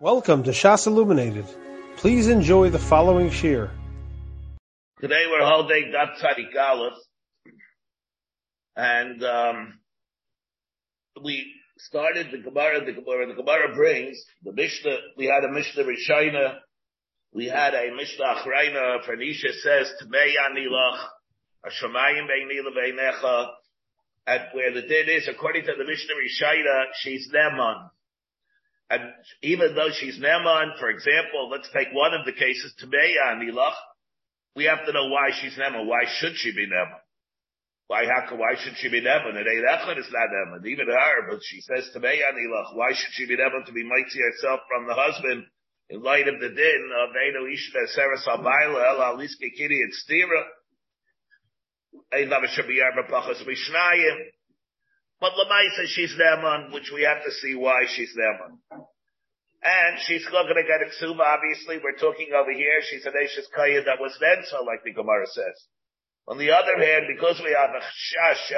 Welcome to Shas Illuminated. Please enjoy the following shir. Today we're holding Daf Tzadik Aleph, and um, we started the Gemara. The Gemara, the Gemara brings the Mishnah. We had a Mishnah Rishayna. We had a Mishnah Achrayna. Phoenicia says Tmei Anilach Hashemayim Beinila Beinecha. And where the din is, according to the Mishnah Rishayna, she's Neman. And even though she's Neman, for example, let's take one of the cases, Tmeya Nilach, we have to know why she's Neman. Why should she be Neman? Why, how, why should she be Neman? And Eirechon is not Neman. Even her, but she says Tmeya Nilach. Why should she be Neman to be mighty herself from the husband in light of the din of Eino Ishve Seres Albaila El Aliske Kiri and Stira? Ein Lava Shabiyar Bapachas Mishnayim. But Lamaisa, she's Neman, which we have to see why she's Neman. And she's not going to get a ksuba, obviously. We're talking over here. She's an Ashes Kaya that was then, so like the Gemara says. On the other hand, because we have a chash,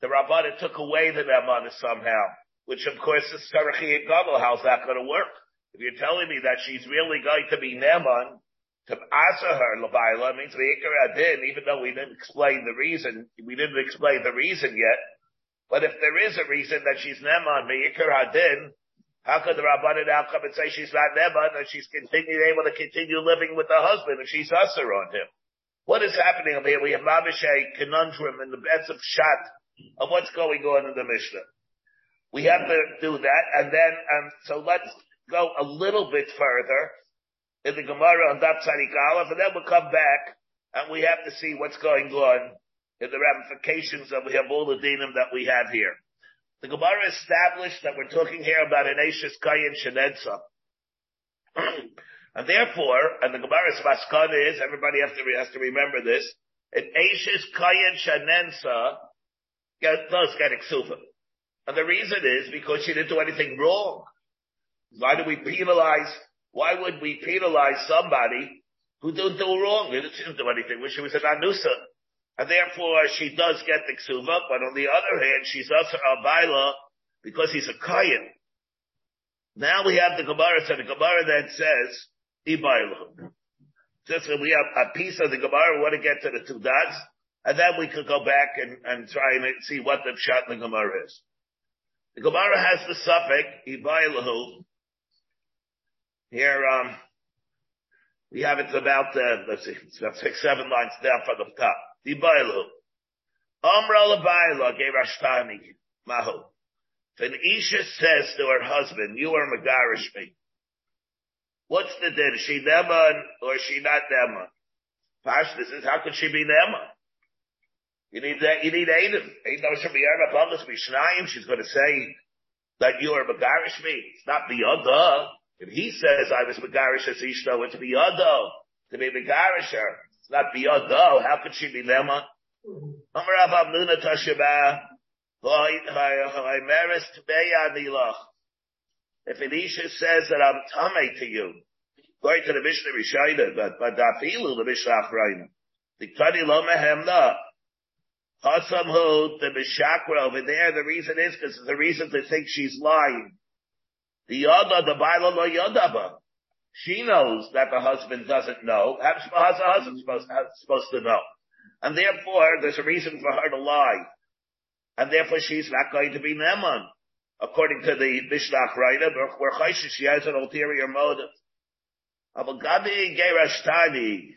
the Rabbana took away the Neman somehow. Which of course is Sarachi Gadol. How's that going to work? If you're telling me that she's really going to be Neman, means Adin, even though we didn't explain the reason, we didn't explain the reason yet. But if there is a reason that she's Neman, Ve'ikar Adin, how could the Rabbanan now come and say she's not Neman and she's continuing able to continue living with her husband and she's usher on him? What is happening over here? We have Mamishay conundrum in the beds of Shat of what's going on in the Mishnah. We have to do that and then, so let's go a little bit further in the Gemara on Daf Tzadik Aleph, and then we'll come back and we have to see what's going on in the ramifications of we have all the dinim that we have here. The Gemara established that we're talking here about an Ashes Kayin Shenetza. and therefore, and the Gemara's maskana is, everybody has to, has to remember this, an Ashes Kayin Shenetza does get Iksufa. And the reason is because she didn't do anything wrong. Why do we penalize why would we penalize somebody who didn't do wrong? She didn't do anything. She was an anusa. And therefore she does get the ksuva, but on the other hand, she's also a baila because he's a kayan. Now we have the Gemara, so the Gemara that says, Ibailu. Just we have a piece of the Gemara, we want to get to the two dots, and then we could go back and, and try and see what the shot in the Gemara is. The Gemara has the suffix, Ibailahu, here, um, we have it about, uh, let's see, it's about six, seven lines down from the top. The Bailu. Amra Labaila gave Mahu. If Isha says to her husband, you are Megarish me. What's the din? Is she Neman or is she not Neman? Pash, this is, how could she be Neman? You need that, you need Adam. Adam should be Mishnayim. She's going to say that you are Megarish me. It's not the her. If he says I was Megarish as Ishto, it's Biyado to be Megarisher. It's not Biyado. How could she be Lema? Amarav Amnuna Tashaba. If Elisha says that I'm tame to you, going to the Mishnah Rishayna, but but Dafilu the Mishnah Achrayna, the Kadi Lo Mehemna, Hasamhu the Mishakra over there. The reason is because a reason to think she's lying. The yada, the baila lo yadaba. She knows that the husband doesn't know. How's the husband supposed, supposed to know? And therefore, there's a reason for her to lie. And therefore, she's not going to be Neman. According to the Mishnah writer, where she has an ulterior motive. Abagadi Gerashtani,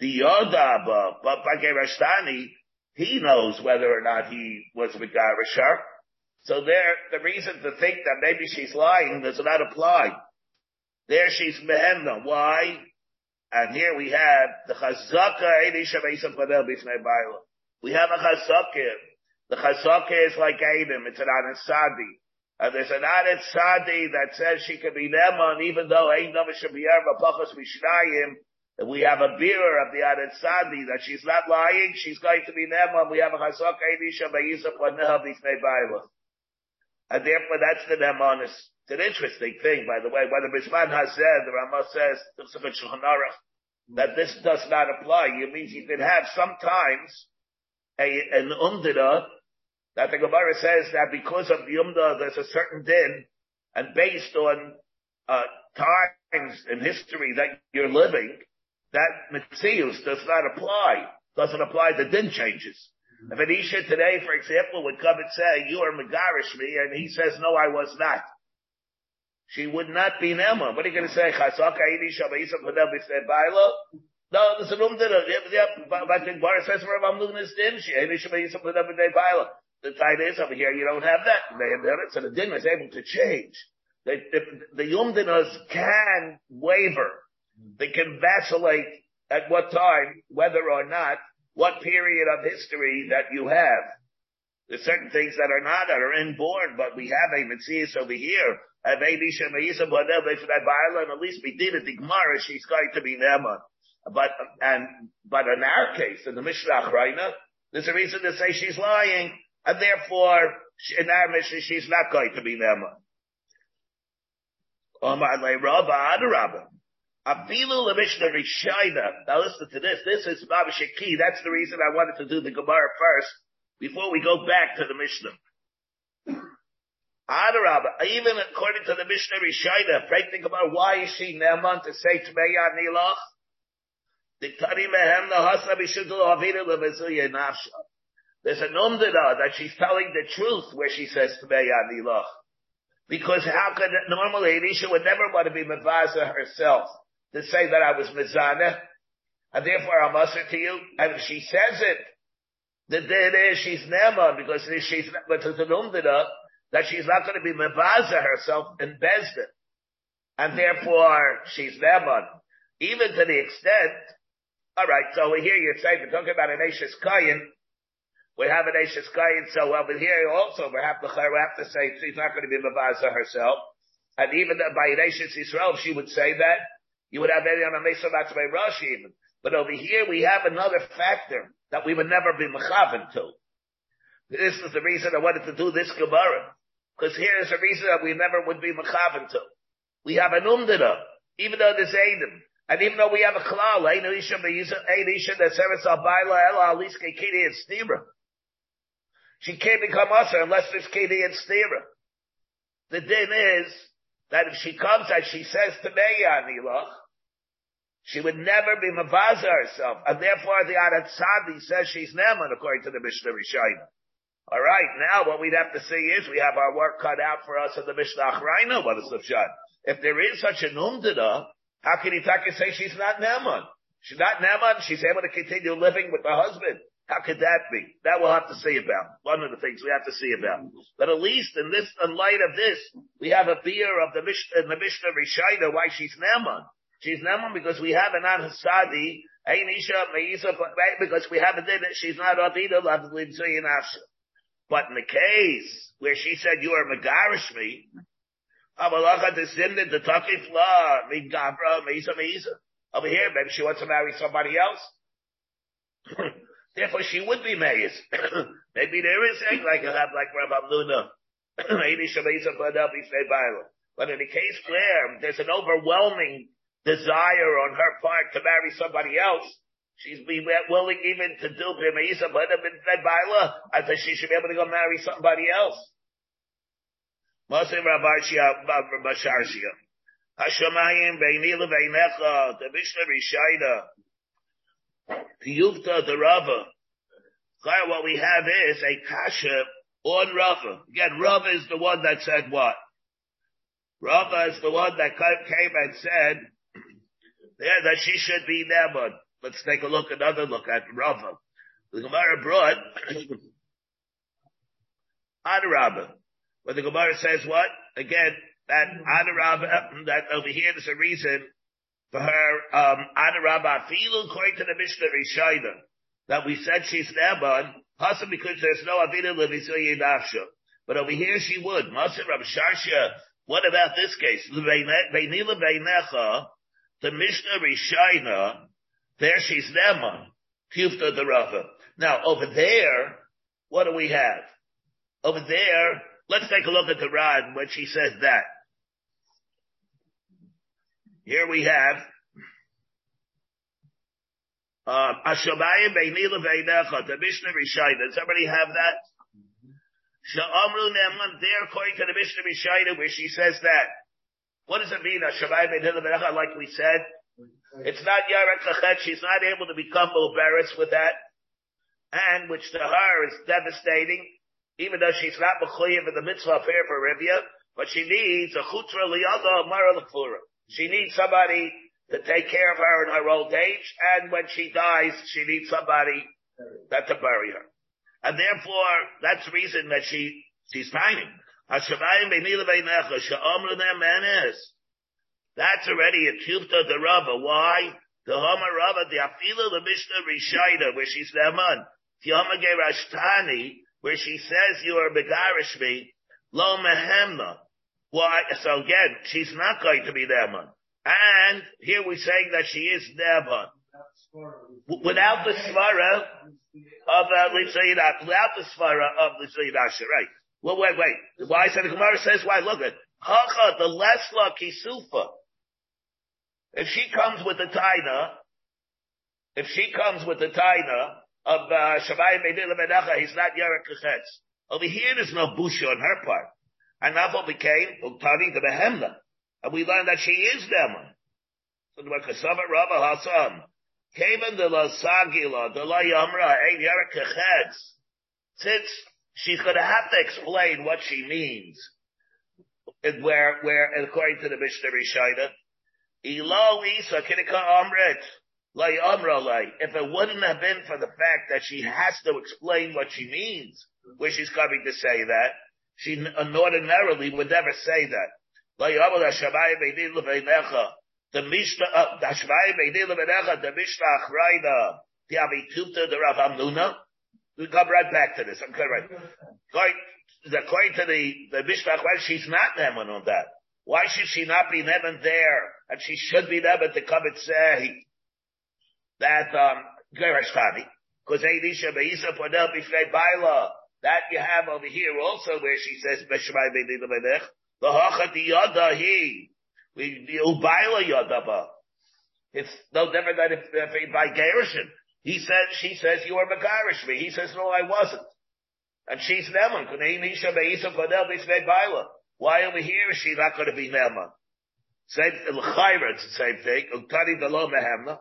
the Yodaba, but by Gerashtani, he knows whether or not he was with Garishar. So there, the reason to think that maybe she's lying does not apply. There she's mehenna. Why? And here we have the chazaka We have a chazaka. The chazaka is like Adam. It's an anisadi. And there's an added sadi that says she could be neman even though ain't no pachas mishnayim. We have a beer of the added sadi that she's not lying, she's going to be neman. We have a chazaka edisha b'yisa paneha b'fnei bailah. And therefore that's the Nemanis. It's an interesting thing, by the way. Whether Mishman has said, the Ramah says, that this does not apply. It means you can have sometimes a, an umdida that the Gemara says that because of the umda there's a certain din and based on uh, times in history that you're living, that Metzius does not apply, doesn't apply, the din changes. If an Isha today, for example, would come and say, you are Megarish me, and he says, no, I was not. She would not be Nema. What are you going to say? No, there's a room that, yep, yep, but the Gemara says, Rav Amnun is din, she Isha Ba'isa Padel B'Snei Baila. The time is over here, you don't have that. They have it, so the din is able to change. The, the, Yumdinas can waver. They can vacillate at what time, whether or not, what period of history that you have. There's certain things that are not, that are inborn, but we have a Metzias over here. At least we did it, the Gemara, she's going to be Neman. But, and, but in our case, in the Mishnah Achrayna, there's a reason to say she's lying, and therefore, in our Mishnah, she's not going to be Neman. Omar Le Rabba Adarabba. Afilu Mishnah Rishayna. Now listen to this. This is Baba Shaki. That's the reason I wanted to do the Gemara first before we go back to the Mishnah. Adarabba. Even according to the Mishnah Rishayna, pray think about why is she Neman to say Tmeya Nilach? There's a numdada that she's telling the truth where she says Tmeya Nilach. Because how could normally Elisha would never want to be Mavaza herself to say that I was Mizana, and therefore I'm usher to you. And if she says it, the day is she's Nema, because she's, but it's an up that she's not going to be Mavaza herself in Bezdin. And therefore she's Nema. Even to the extent, alright, so we hear you saying, we're talking about an Ashes Kayan, we have an Ashes Kayan, so over here also we have to, we have to say she's not going to be Mavaza herself. And even by an Ashes Israel, she would say that, you would have any on a Mesa by Rashi even. But over here we have another factor that we would never be mechavan to. This is the reason I wanted to do this Gemara. Because here is a reason that we never would be mechavan to. We have an umdana, even though there's Adam. And even though we have a klal. She can't become usher unless there's Kidi and Stira. The din is that if she comes and she says to Meya Nilach, she would never be Mavaza herself, and therefore the Aratzadi says she's Neman according to the Mishnah Rishayna. Alright, now what we'd have to see is we have our work cut out for us in the Mishnah Achrayna, what is the shot? If there is such an umdada, how can Itaka say she's not Neman? She's not Neman, she's able to continue living with the husband. How could that be? That we'll have to see about. One of the things we have to see about. But at least in this, in light of this, we have a beer of the Mishnah, the Mishnah Rishayna, why she's Neman. She's Neman because we have an Anhasadi, Ainisha Meisa, because we have a din that she's not Avida Lavlin But in the case where she said you are Megarish me, Avalacha descended the Takif La, Gabra, Meisa Meisa. Over here, maybe she wants to marry somebody else. Therefore, she would be Mayas. Maybe there is a like like Rav Amnuna. But in the case where there's an overwhelming desire on her part to marry somebody else, she's be willing even to do Baila, I think she should be able to go marry somebody else. Hashemayim the Mishnah Rishayda, Yuvta the Rava. What we have is a kasha on Rava. Again, Rava is the one that said what? Rava is the one that came and said that she should be but let's take a look, another look at Rava. The Gemara brought Adarabba. But the Gemara says what? Again, that Adarabba, that over here there's a reason for her, um, Adarabba, Filu, according to the Mishnah Rishayna, that we said she's Neban, possibly because there's no Avida Levisoye Nafsha. But over here she would. Masir Rav Sharsha, what about this case? The Mishnah Rishayna, there she's Neman, Kufta the Rava. Now over there, what do we have? Over there, let's take a look at the Rad when she says that. Here we have um, Ashabayim Beini Leveinecha, the Mishnah Rishayna. Does everybody have that? Sha'amru ne'eman, there according to the Mishnah Mishaita, where she says that. What does it mean? Like we said, it's not Yarek Kachet, she's not able to become embarrassed with that. And which to her is devastating, even though she's not Mechuyev in the mitzvah of for Rivia, but she needs a chutra liyada mara lefura. She needs somebody to take care of her in her old age, and when she dies, she needs somebody that to bury her. And therefore, that's the reason that she, she's timing. That's already a tufta the Rava. Why? The Homa Rava, the Afila, the Mishnah Rishida, where she's Neman. Tiyama Gerashtani, where she says you are Begarish me, Lo Mehemna. Why? So again, she's not going to be Neman. And here we're saying that she is Neman. Without the svara of uh, without the svara of Lisayidasha, right? Well, wait, wait. Why? said the Gemara says, why? Look at Hacha, the less lucky Sufa. If she comes with the Taina, if she comes with the Taina of uh, Shabbai Medila Menacha, he's not Yerek Kachetz. Over here, there's no busha on her part. And Nafal became Uktani the Behemna. And we learned that she is them. So the Kasama Rabba Hassan. Kamen de la Sagila, de la Yamra, Ein Yerek Kachetz. Since she's going to have to explain what she means. And where, where, according to the Mishnah Rishayna, Ilo Isa Kinika Amrit, Lay Amra Lay. If it wouldn't have been for the fact that she has to explain what she means, where she's coming to say that, she ordinarily would never say that. Lay Amra Shabbai Beidin Leveinecha. The Mishnah, uh, the Shabbai Beidin Leveinecha, the Mishnah Achraida, the Avituta, the Rav Amnuna, we come right back to this. I'm going right. Going, according to the, the Mishnah, she's not Neman on that. Why should she not be Neman there? And she should be Neman to come and say that, um, Gerashtani. Cause Elisha Beisa Podel Bifnei Baila. That you have over here also where she says, Beshmai Beidin Melech. The Hachat Yada He. We, Ubaila Yadaba. It's no different than if, if by Gershon. He says, she says, you are Megarish me. He says, no, I wasn't. And she's Neman. Why over here is she not going to be Neman? Same, L'chayra, it's the same thing. Uktari delo mehemna.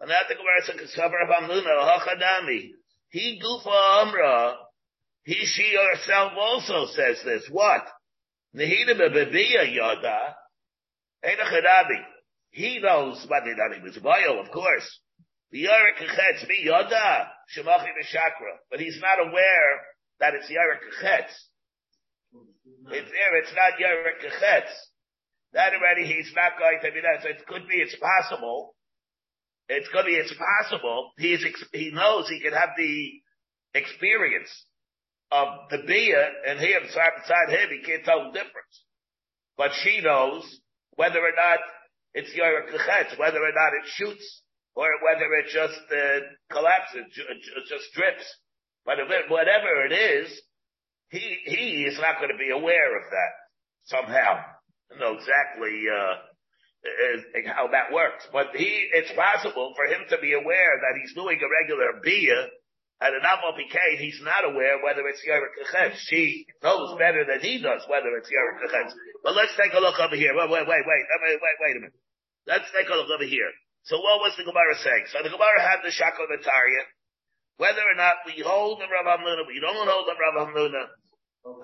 And that the Gemara says, Kasavar Hamnuna, Hachadami. He gufa amra. He, she herself also says this. What? Nehida bebebiya yada. Eina chadabi. He knows what he was vile, of course. But he's not aware that it's Yarek Kachetz. It's there, it's not Yarek Kachetz. That already he's not going to be that. So it could be, it's possible. It's could be, it's possible. He's, he knows he can have the experience of the beer and him side by side him. He can't tell the difference. But she knows whether or not it's Yarek Kachetz, whether or not it shoots or whether it just uh, collapses, it just drips. But it, whatever it is, he he is not going to be aware of that somehow. I don't know exactly uh, how that works, but he it's possible for him to be aware that he's doing a regular bia. And an Amal he's not aware whether it's Yerek Kachetz. She knows better than he does whether it's Yerek Kachetz. But let's take a look over here. Wait, wait, wait, wait, wait, wait a minute. Let's take a look over here. So what was the Gemara saying? So the Gemara had the Shakal Nataria, whether or not we hold the Rav Hamnuna, we don't hold the Rav Hamnuna.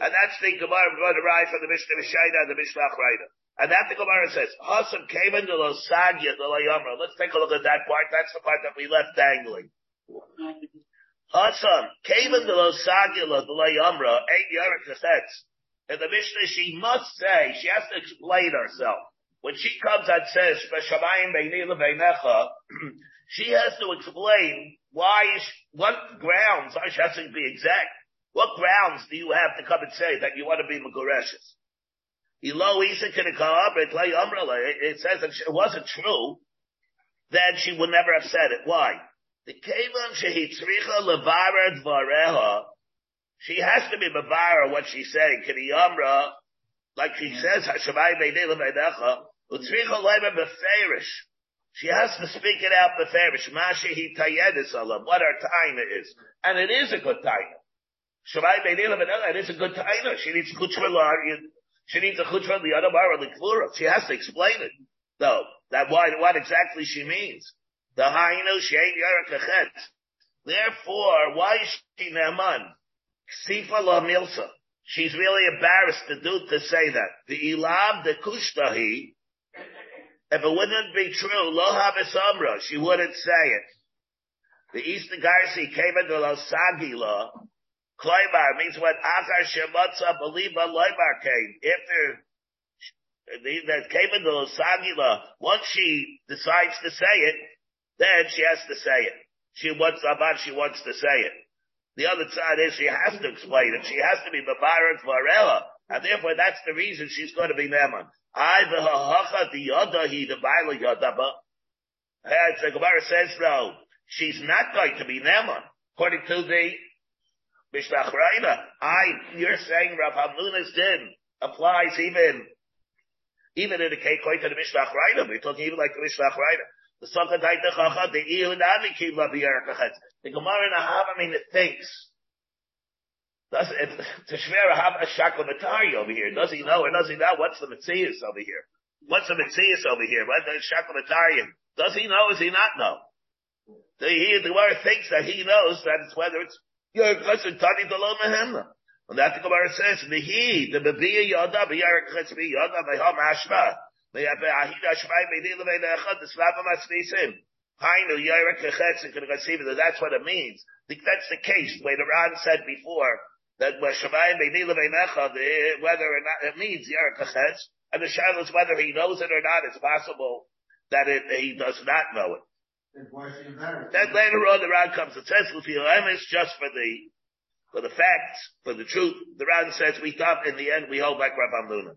And that's the Gemara going to write from the Mishnah Mishaida and the Mishnah Achraida. And that the Gemara says, Hasam came into the Sagya, the Layamra. Let's take a look at that part. That's the part that we left dangling. Hasam came into the Sagya, the Layamra, eight Yerik In the Mishnah, she must say, she has to explain herself when she comes and says, she has to explain why, what grounds, she has to be exact, what grounds do you have to come and say that you want to be Magoreshes? It says that it wasn't true, then she would never have said it. Why? The she has to be Mavara what she's saying. Kiri like she says, Hashemayim she has to speak it out beferish. Masha he tayedis alam. What our time is, and it is a good time. Shavai Beidila Vanilla, it is a good taina. She needs chutzpah She needs a chutzpah liyadamar or likvura. She has to explain it, though. That what, what exactly she means. The hainu shein yarakachet. Therefore, why is she neman? Sifa la milsa. She's really embarrassed to do, to say that. The ilam de kushtahi. If it wouldn't be true, lo havisamra, she wouldn't say it. The Eastern Garci came into the Sagila. Kloimar means when Achar Shemotza Beliba Loimar came. After that came into the Sagila, once she decides to say it, then she has to say it. She wants Abad, she wants to say it. The other side is she has to explain it. She has to be Babarat Varela. And therefore that's the reason she's going to be Neman. I the hacha the yada he the baila yada but the Gemara says no she's not going to be Neman. According to the Mishnah I, you're saying Rav Hamnuna's din applies even, even in the going to the Mishnah We're talking even like the Mishnah The Sukkah Daita Chacha, the Iunami Kim La The Gemara in it thinks. Does it, Tashmera have a shaklamatari over here? Does he know or does he not? What's the Matthias over here? What's the Matthias over here? What the shaklamatarian? Does he know? or Does he not know? The, he, the Gemara thinks that he knows that it's whether it's your cousin Tani Dalo Mehemna. And that the Gemara says, the he, the Bebiya Yada, Biyar Chetzbi Yada, Meham Ashma. That's what it means. That's the case. The way the Ran said before that eh, whether or not it means Yarakachetz, and the shadow is whether he knows it or not. It's possible that it, he does not know it. Then later on the Ran comes and says, it's just for the, for the facts, for the truth. The Ran says we thought in the end we hold like Rav Luna.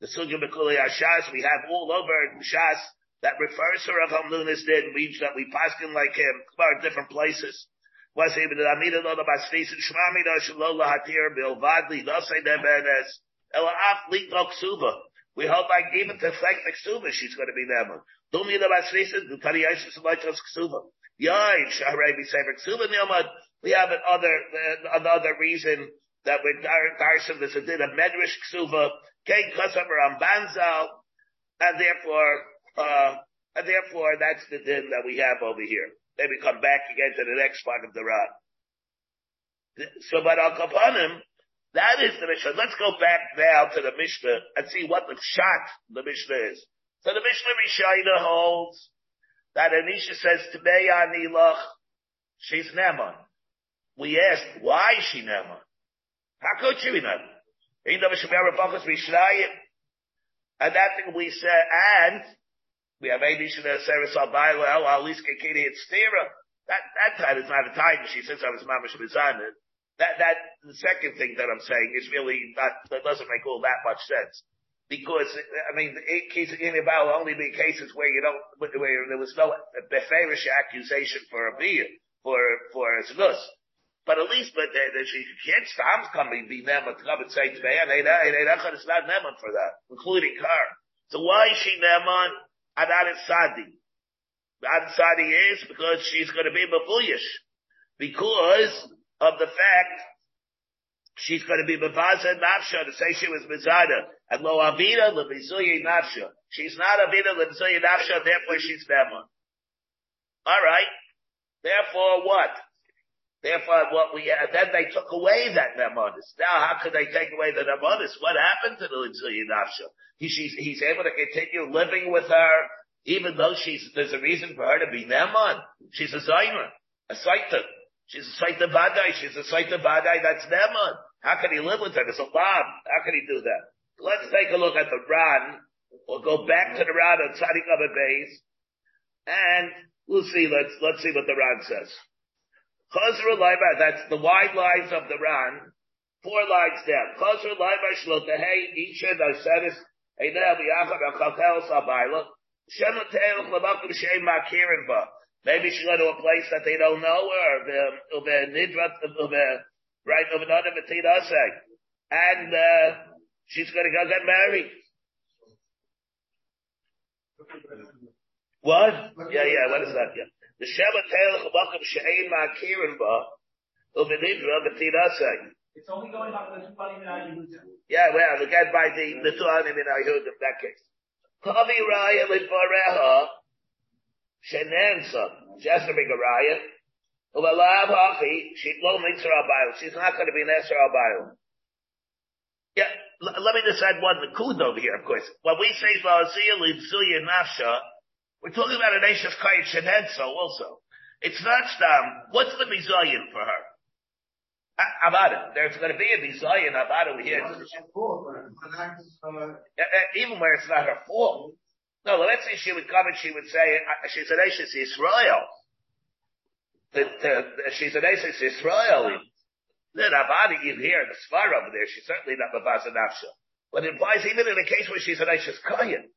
The Sugya Bekuli Ashas, we have all over Shas that refers to Rav Hamnuna's did, means that we pass him like him, about different places. Was even the Amida Lola Bastis and Shalola Hatir Bilvadli, Af. We hope like even to reflect the she's going to be there. Need about Srisa, the Tari Yashis Laikos ksuba. Yai, Shahrei Sefer ksuba Nilmad. We have another, uh, another reason that Darshim there's a din of Medrash ksuba, Kain Kasam Rambanzal, and therefore, Um, and therefore that's the din that we have over here. Maybe come back again to the next part of the rod. So, but Al Kapanim, that is the Mishnah. Let's go back now to the Mishnah and see what the shot the Mishnah is. So the Mishnah Rishayna holds that Anisha says, Tebei Anilach, she's Neman. We asked, why is she Neman? How could she be Neman? And that thing we said, and we have Anisha that says, Albayla, at least Kekiri and Stira. That, that time is not a time she says I was Mamash Mizanin. That, that, the second thing that I'm saying is really not, that doesn't make all that much sense. Because, I mean, cases in about only be cases where you don't, where there was no beferish accusation for a beer, for, for a znus. But at least, but that she can't stop coming, be neman to come and say to me, and it's not neman for that, including her. So why is she neman? Adat Sadi. Adat Sadi is because she's going to be babuyish. Because of the fact she's going to be Mavaza Nafsha to say she was Mizada. And Lo Avida Levizuya Nafsha. She's not Avida Levizuya Nafsha, therefore she's Bema. Alright. Therefore what? Therefore what we, and then they took away that Nemonis. Now how could they take away the Nemonis? What happened to the Nafsha? He, she's, he's able to continue living with her, even though she's, there's a reason for her to be Neman. She's a Zaymer, a Saitan. She's a Saita Badai. She's a Saita Badai. That's Neman. How can he live with her? It's a Lab. How can he do that? Let's take a look at the Ran. We'll go back to the Ran on Tzadik Abba base. And we'll see. Let's, let's see what the Ran says. Chazra Laiba, that's the wide lines of the Ran. Four lines down. Chazra Laiba Shlotahei, Isha Naseris, Einah B'yachad Achakel Sabayla, Shem Te'el Chlamakum Shem Makirin Ba. Maybe she go to a place that they don't know, or the, the nidrat, the, right, of another say, And, uh, she's gonna go get married. What? Yeah, yeah, what is that? Yeah. The Sheva Telech Bakum She'ein Ma'akirin Ba, Uvenidra B'tirasai. It's only going up to the Tupanim and Yeah, well, again by the, the Tuanim in Ayud in that case. Kavi Raya Lidvareha, Shenensa, she has to make a Raya. Uvalav Hachi, she lo abayil. She's not going to be Nesser abayil. Yeah, l- let me just add one kud over here, of course. When we say Vazil Lidzuya Nafsha, we're talking about an Ashes Kayit Shenensa also. It's not Stam. What's the Mizayin for her? About it. There's going to be a Mizayin about it here. Uh, even where it's not her fault. No, let's say she would come and she would say, uh, she's an Ashes Israel. The, the, she's an Ashes Israel. Then Abadi, you hear the Svar over there, she's certainly not Mabasa Nafsha. But it implies even in a case where she's an Ashes Kayan.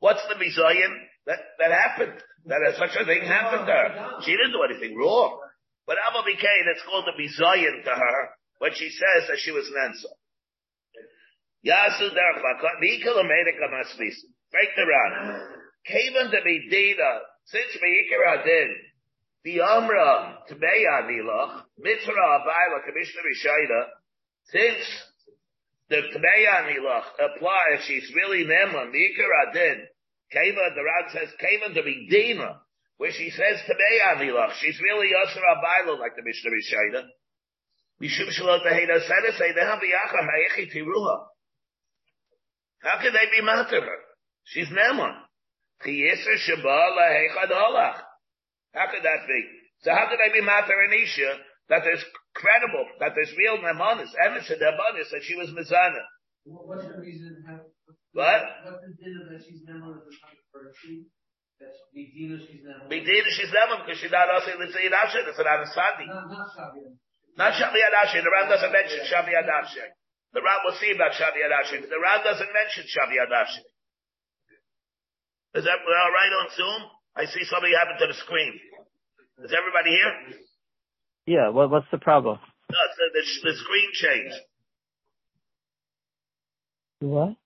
What's the Mizayin that, that happened? That such a thing happened to her. She didn't do anything wrong. But Abba Bikain, it's called the Mizayin to her when she says that she was Nansa. Yasu derech makot, mikal amedek amasvis. Break the run. Kaven to be data, since meikar adin, the amra tbeya nilach, mitzvah abayla commissioner rishayda, since the tbeya nilach apply she's really nema, meikar adin, Kaven, the Rad says, Kaven to be dina, where she says tbeya nilach, she's really yasser abayla like the Mishnah rishayda. Mishum shalot teheda said say, they have biyacham hayechi tiruha. How can they be matter her? She's Neman. How could that be? So how could they be matter Anisha that there's credible, that there's real Nemanis, emes and Nemanis that she was Mizana? What's the reason? How- What? What's the dinner that she's never for a tree? That's Medina, she's never. Bidina, she's Neman because she's not also the Tzayid Asher, it's an Anasadi. No, not Shabia. Not Shavi Adashe. The Ram doesn't mention Shavi Adashe. The Ram will see about Shavi Adashe. The Ram doesn't mention Shavi Adashe. Is that we're all right on Zoom? I see something happen to the screen. Is everybody here? Yeah, what, what's the problem? No, the, the, the screen changed. What?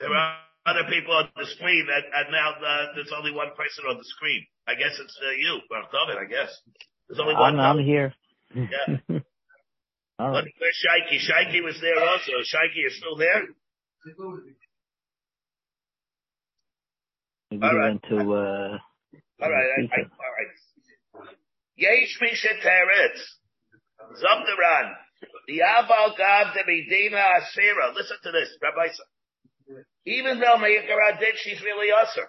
There are other people on the screen, and, and now uh, there's only one person on the screen. I guess it's uh, you, Bartolomé, I guess. There's only one. I'm, I'm here. Yeah. All right. where's? Shaiki was there also. Shaiki is still there? Maybe All right. went to, uh, All right, I, I, all right. Yesh. Zomderan. The Gav de Medina Asira. Listen to this, Rabbi. Even though Meikara did, she's really usher.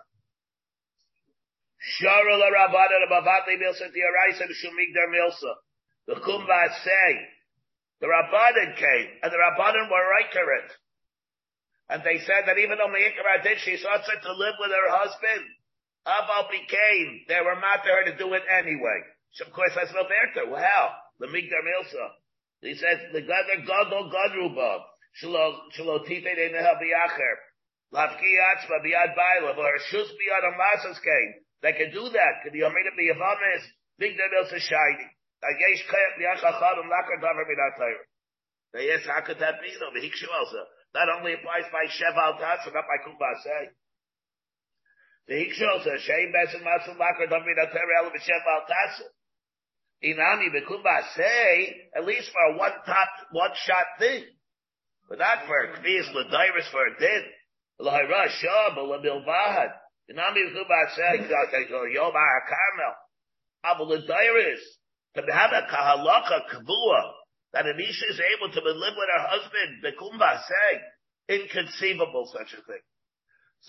Shara la Rabada the Bavatli Milsa the Araisa the Shumigdar Milsa. The Kumba say. The Rabbanan came, and the Rabbanan were Rikarit. And they said that even though Meikara did, she's usher to live with her husband. Abal became, they were mad to her to do it anyway. So of course that's no better. Well, how? The Migdar Milsa. He says, the Gadar Gadol Gadruba. Shalo, shalo tife de neha biacher. Lavki atzma baila, or shus amasas came. They can do that. Can you amina be avamis? Migdar Milsa shiny. Lakar yes, how could that be though? Hikshu also. That only applies by Sheval not by Kumbasei. The Hikshu says, Shein Besin Masul Lakar Davar. Inami at least for a one top, one shot thing. But not for a kviz for a din. To have a kahalaka kavua, that an Isha is able to live with her husband, Bekumba say, inconceivable such a thing.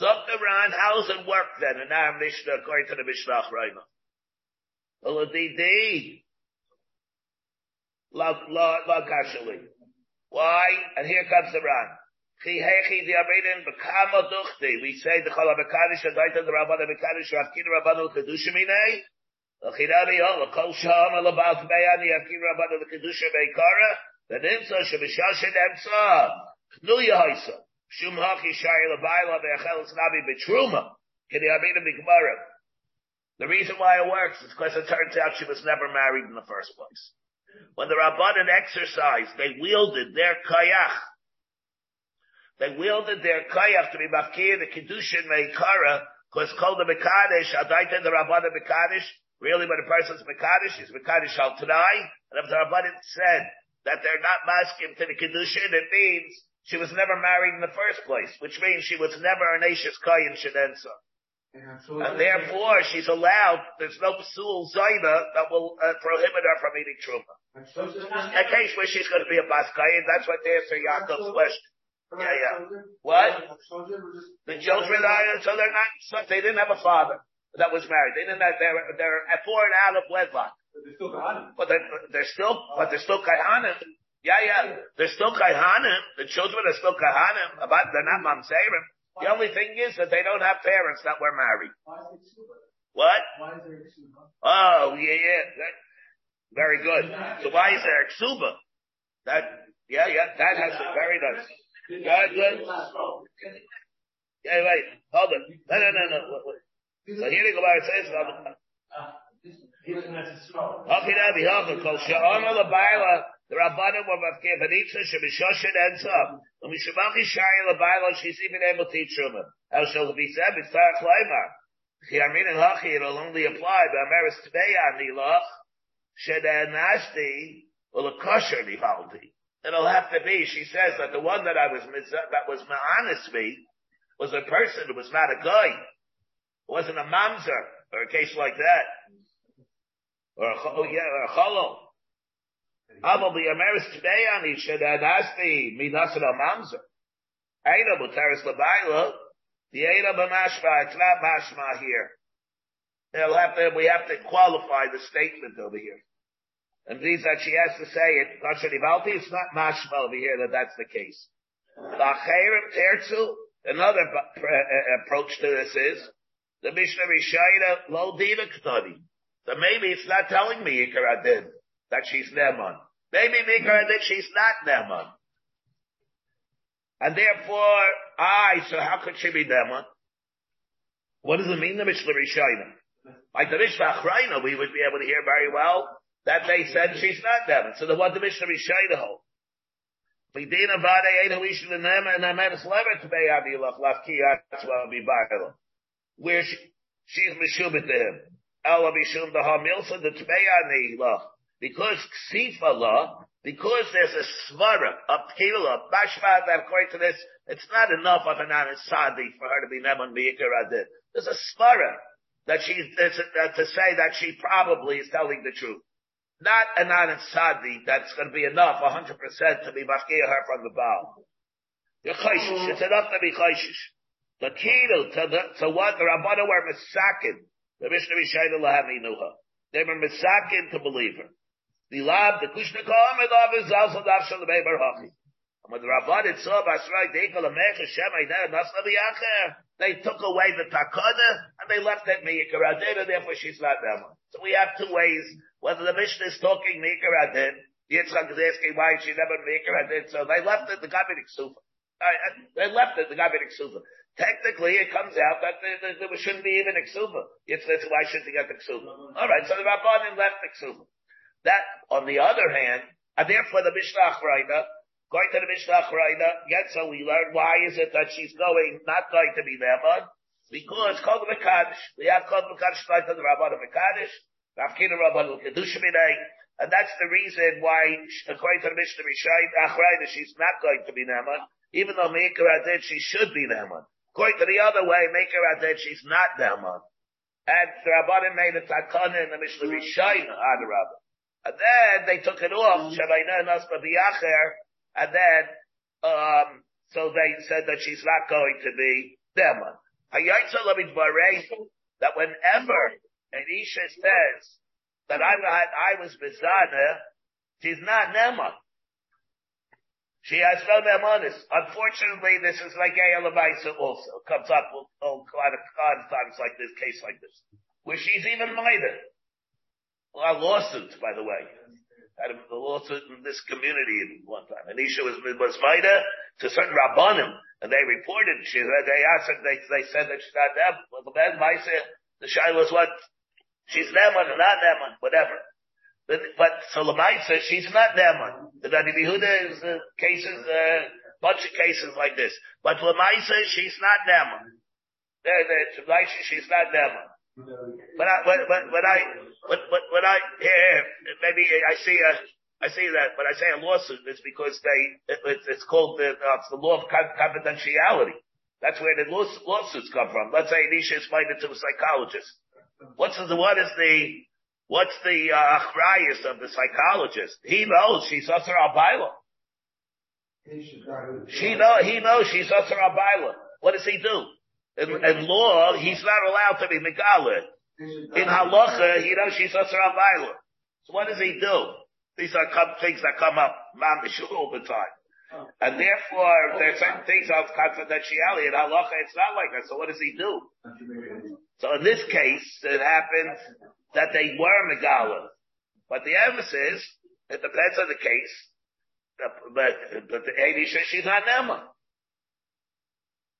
Zok Ran, how does it work then in our Mishnah according to the Mishnah Rayma? Uladidi. La, la, la kashali. Why? And here comes the Ran. Chi hechi diabedin bekama duchti. We say the Chala Bekadish, Adaita the Rabbana Bekadish, Rafkina Rabbanu Kedushimine. L'chidani ho, oh, l'kol sham, l'baal tmeya, niyafkin Rabbanu Kedusha Beikara. V'nimsa shemishashin emsa. Knu yahaisa. Shum haki shari l'bayla ve'achel snabi betruma. Kini abina b'gmara. The reason why it works is because it turns out she was never married in the first place. When the Rabbanan exercised, they wielded their kayach. They wielded their kayach to be mafkir the Kedushin Meikara, because called the Mekadesh, Adaita the Rabbanan Mekadesh, Really, when a person's Mekadosh, he's Mekadosh al Tanai, and if the Rabbanim said that they're not masking to the Kedushin, it means she was never married in the first place, which means she was never an Ashes Kayan Shadensa. And therefore, she's allowed, there's no Psul Zaina that will uh, prohibit her from eating Truma. A case where she's going to be a Baskayan, that's what the answer Yaakov's question. Yeah, yeah. What? The children are, so they're not, they didn't have a father that was married. They didn't have, they're, they're born out of wedlock. But they're, they're still, but they're still Kaihanim. Yeah, yeah. They're still Kaihanim. The children are still Kaihanim, but they're not Mamzerim. The only thing is that they don't have parents that were married. Why is it? What? Why is there a khsuba? Oh, yeah, yeah. That, very good. So why is there Ksuba? That, yeah, yeah, that has a very nice. Good, good. Yeah, wait, hold it. No, no, no, no. So here the Gemara says, Okay, now the Hachah, Kol Sha'ama L'Baila, the Rabbanim Mafkir Benitza, Shemishoshin ends up. When Mishabachi Shari L'Baila, she's even able to eat Truma. How shall it be said? It's Tarach Leimar. Chiyamin and Hachi, it'll only apply, but Ameris Tveya Nilach, Sheda Nashti, will a kosher Nihalti. It'll have to be, she says that the one that I was, that was honest me, was a person who was not a guy. It wasn't a mamzer, or a case like that. Or a, oh yeah, or a cholol. Amal the Ameris today on each that nasty minasan al mamzer. Aina mutaris labayla. The Aina b'mashma, it's not mashma here. It'll have to, we have to qualify the statement over here. And means that she has to say it, it's not mashma over here that that's the case. The Khairam Tirsu, another uh, uh, approach to this is, the Mishnah Rishayna lo dina ktani. So maybe it's not telling me Ikar Adin that she's Neman. Maybe Ikar Adin she's not Neman. And therefore, I, so how could she be Neman? What does it mean, the Mishnah Rishayna? Like the Mishnah Achrayna, we would be able to hear very well that they said she's not Neman. So the what the Mishnah Rishayna hold? Vidina Vade Edo Ishin and Nema and Amenes Lever to be Avilach Lafki Atzwa Bibayla. Where she, she's Meshubit to him. Ela Mishum the Hamilsa the Tmeyani law. Because Ksifa law, because there's a svara, a pila, bashma that according to this, it's not enough of an anisadi for her to be Neman Beikar Adid. There's a svara that she's, uh, to say that she probably is telling the truth. Not an honest sadi that's going to be enough, 100% to be mafkia her from the Baal. You're chayshish. It's enough to be chayshish. The key to, the, to what the Rabbana were misakin the Mishnah Rishayna Lahaminuha. They were misakin to believe her. The lab, the kushna kom, and is also dav the beber hachi. They took away the takana and they left that Meikar Adin, and therefore she's not them. So we have two ways, whether the Mishnah is talking Meikar Adin, Yitzchak is asking why she never Meikar Adin, so they left it the Gabinik Sufa. They left it the Gabinik Sufa. Technically, it comes out that there, there, there shouldn't be even a ksuba. It's, that's why shouldn't he get the ksuba? All right, so the rabbanim left the ksuba. That, on the other hand, and therefore the Mishnah Achraida, going to the Mishnah Achraida, yet so we learn why is it that she's going, not going to be Neman? Because Kol Mekadosh, we have Kol Mekadosh like the Rabban of Mekadosh, Rafkina Rabban of Kedushminei, and that's the reason why, according to the Mishnah Achraida, she's not going to be Neman, even though Meikar did, she should be Neman. Going to the other way, out that she's not Naaman. And the Rabbanim made a takana in the Mishnah Rishayna on the Rabbah. And then they took it off, Shabayna Nasba Biyacher, and then, um, so they said that she's not going to be Naaman. That whenever an Isha says that I, I was Bizana, she's not Naaman. She has no nemanis. Unfortunately, this is like a Lamaisa also. Comes up a lot of times like this, case like this. Where she's even minor. A lawsuit, by the way. Had a lawsuit in this community at one time. Anisha was, was minor to certain Rabbanim, and they reported, she, they asked her, they, they said that she's not them. Well, the man, the shy was what? She's them or not them, whatever. But, but so Lamaisa, she's not Neman. The Dani Yehuda is uh, cases, uh, bunch of cases like this. But Lamaisa, she's not Neman. There, there, she's not Neman. When I, when, when, when I, when, when, I, here, maybe I see a, I see that, but I say a lawsuit, it's because they, it, it's, it's called the, uh, it's the law of confidentiality. That's where the lawsuits come from. Let's say Nisha is minded to a psychologist. What's the, what is the, what's the, uh, of the psychologist? He knows she's Usher Abaila. She know, he knows she's Usher Abaila. What does he do? In, in law, he's not allowed to be Megala. In halacha, he knows she's Usher Abaila. So what does he do? These are things that come up, mamish, all the time. And therefore, there are certain things of confidentiality. In halacha, it's not like that. So what does he do? So in this case, it happened that they were megala. But the emphasis, it depends on the case. But, but the she's not Nema.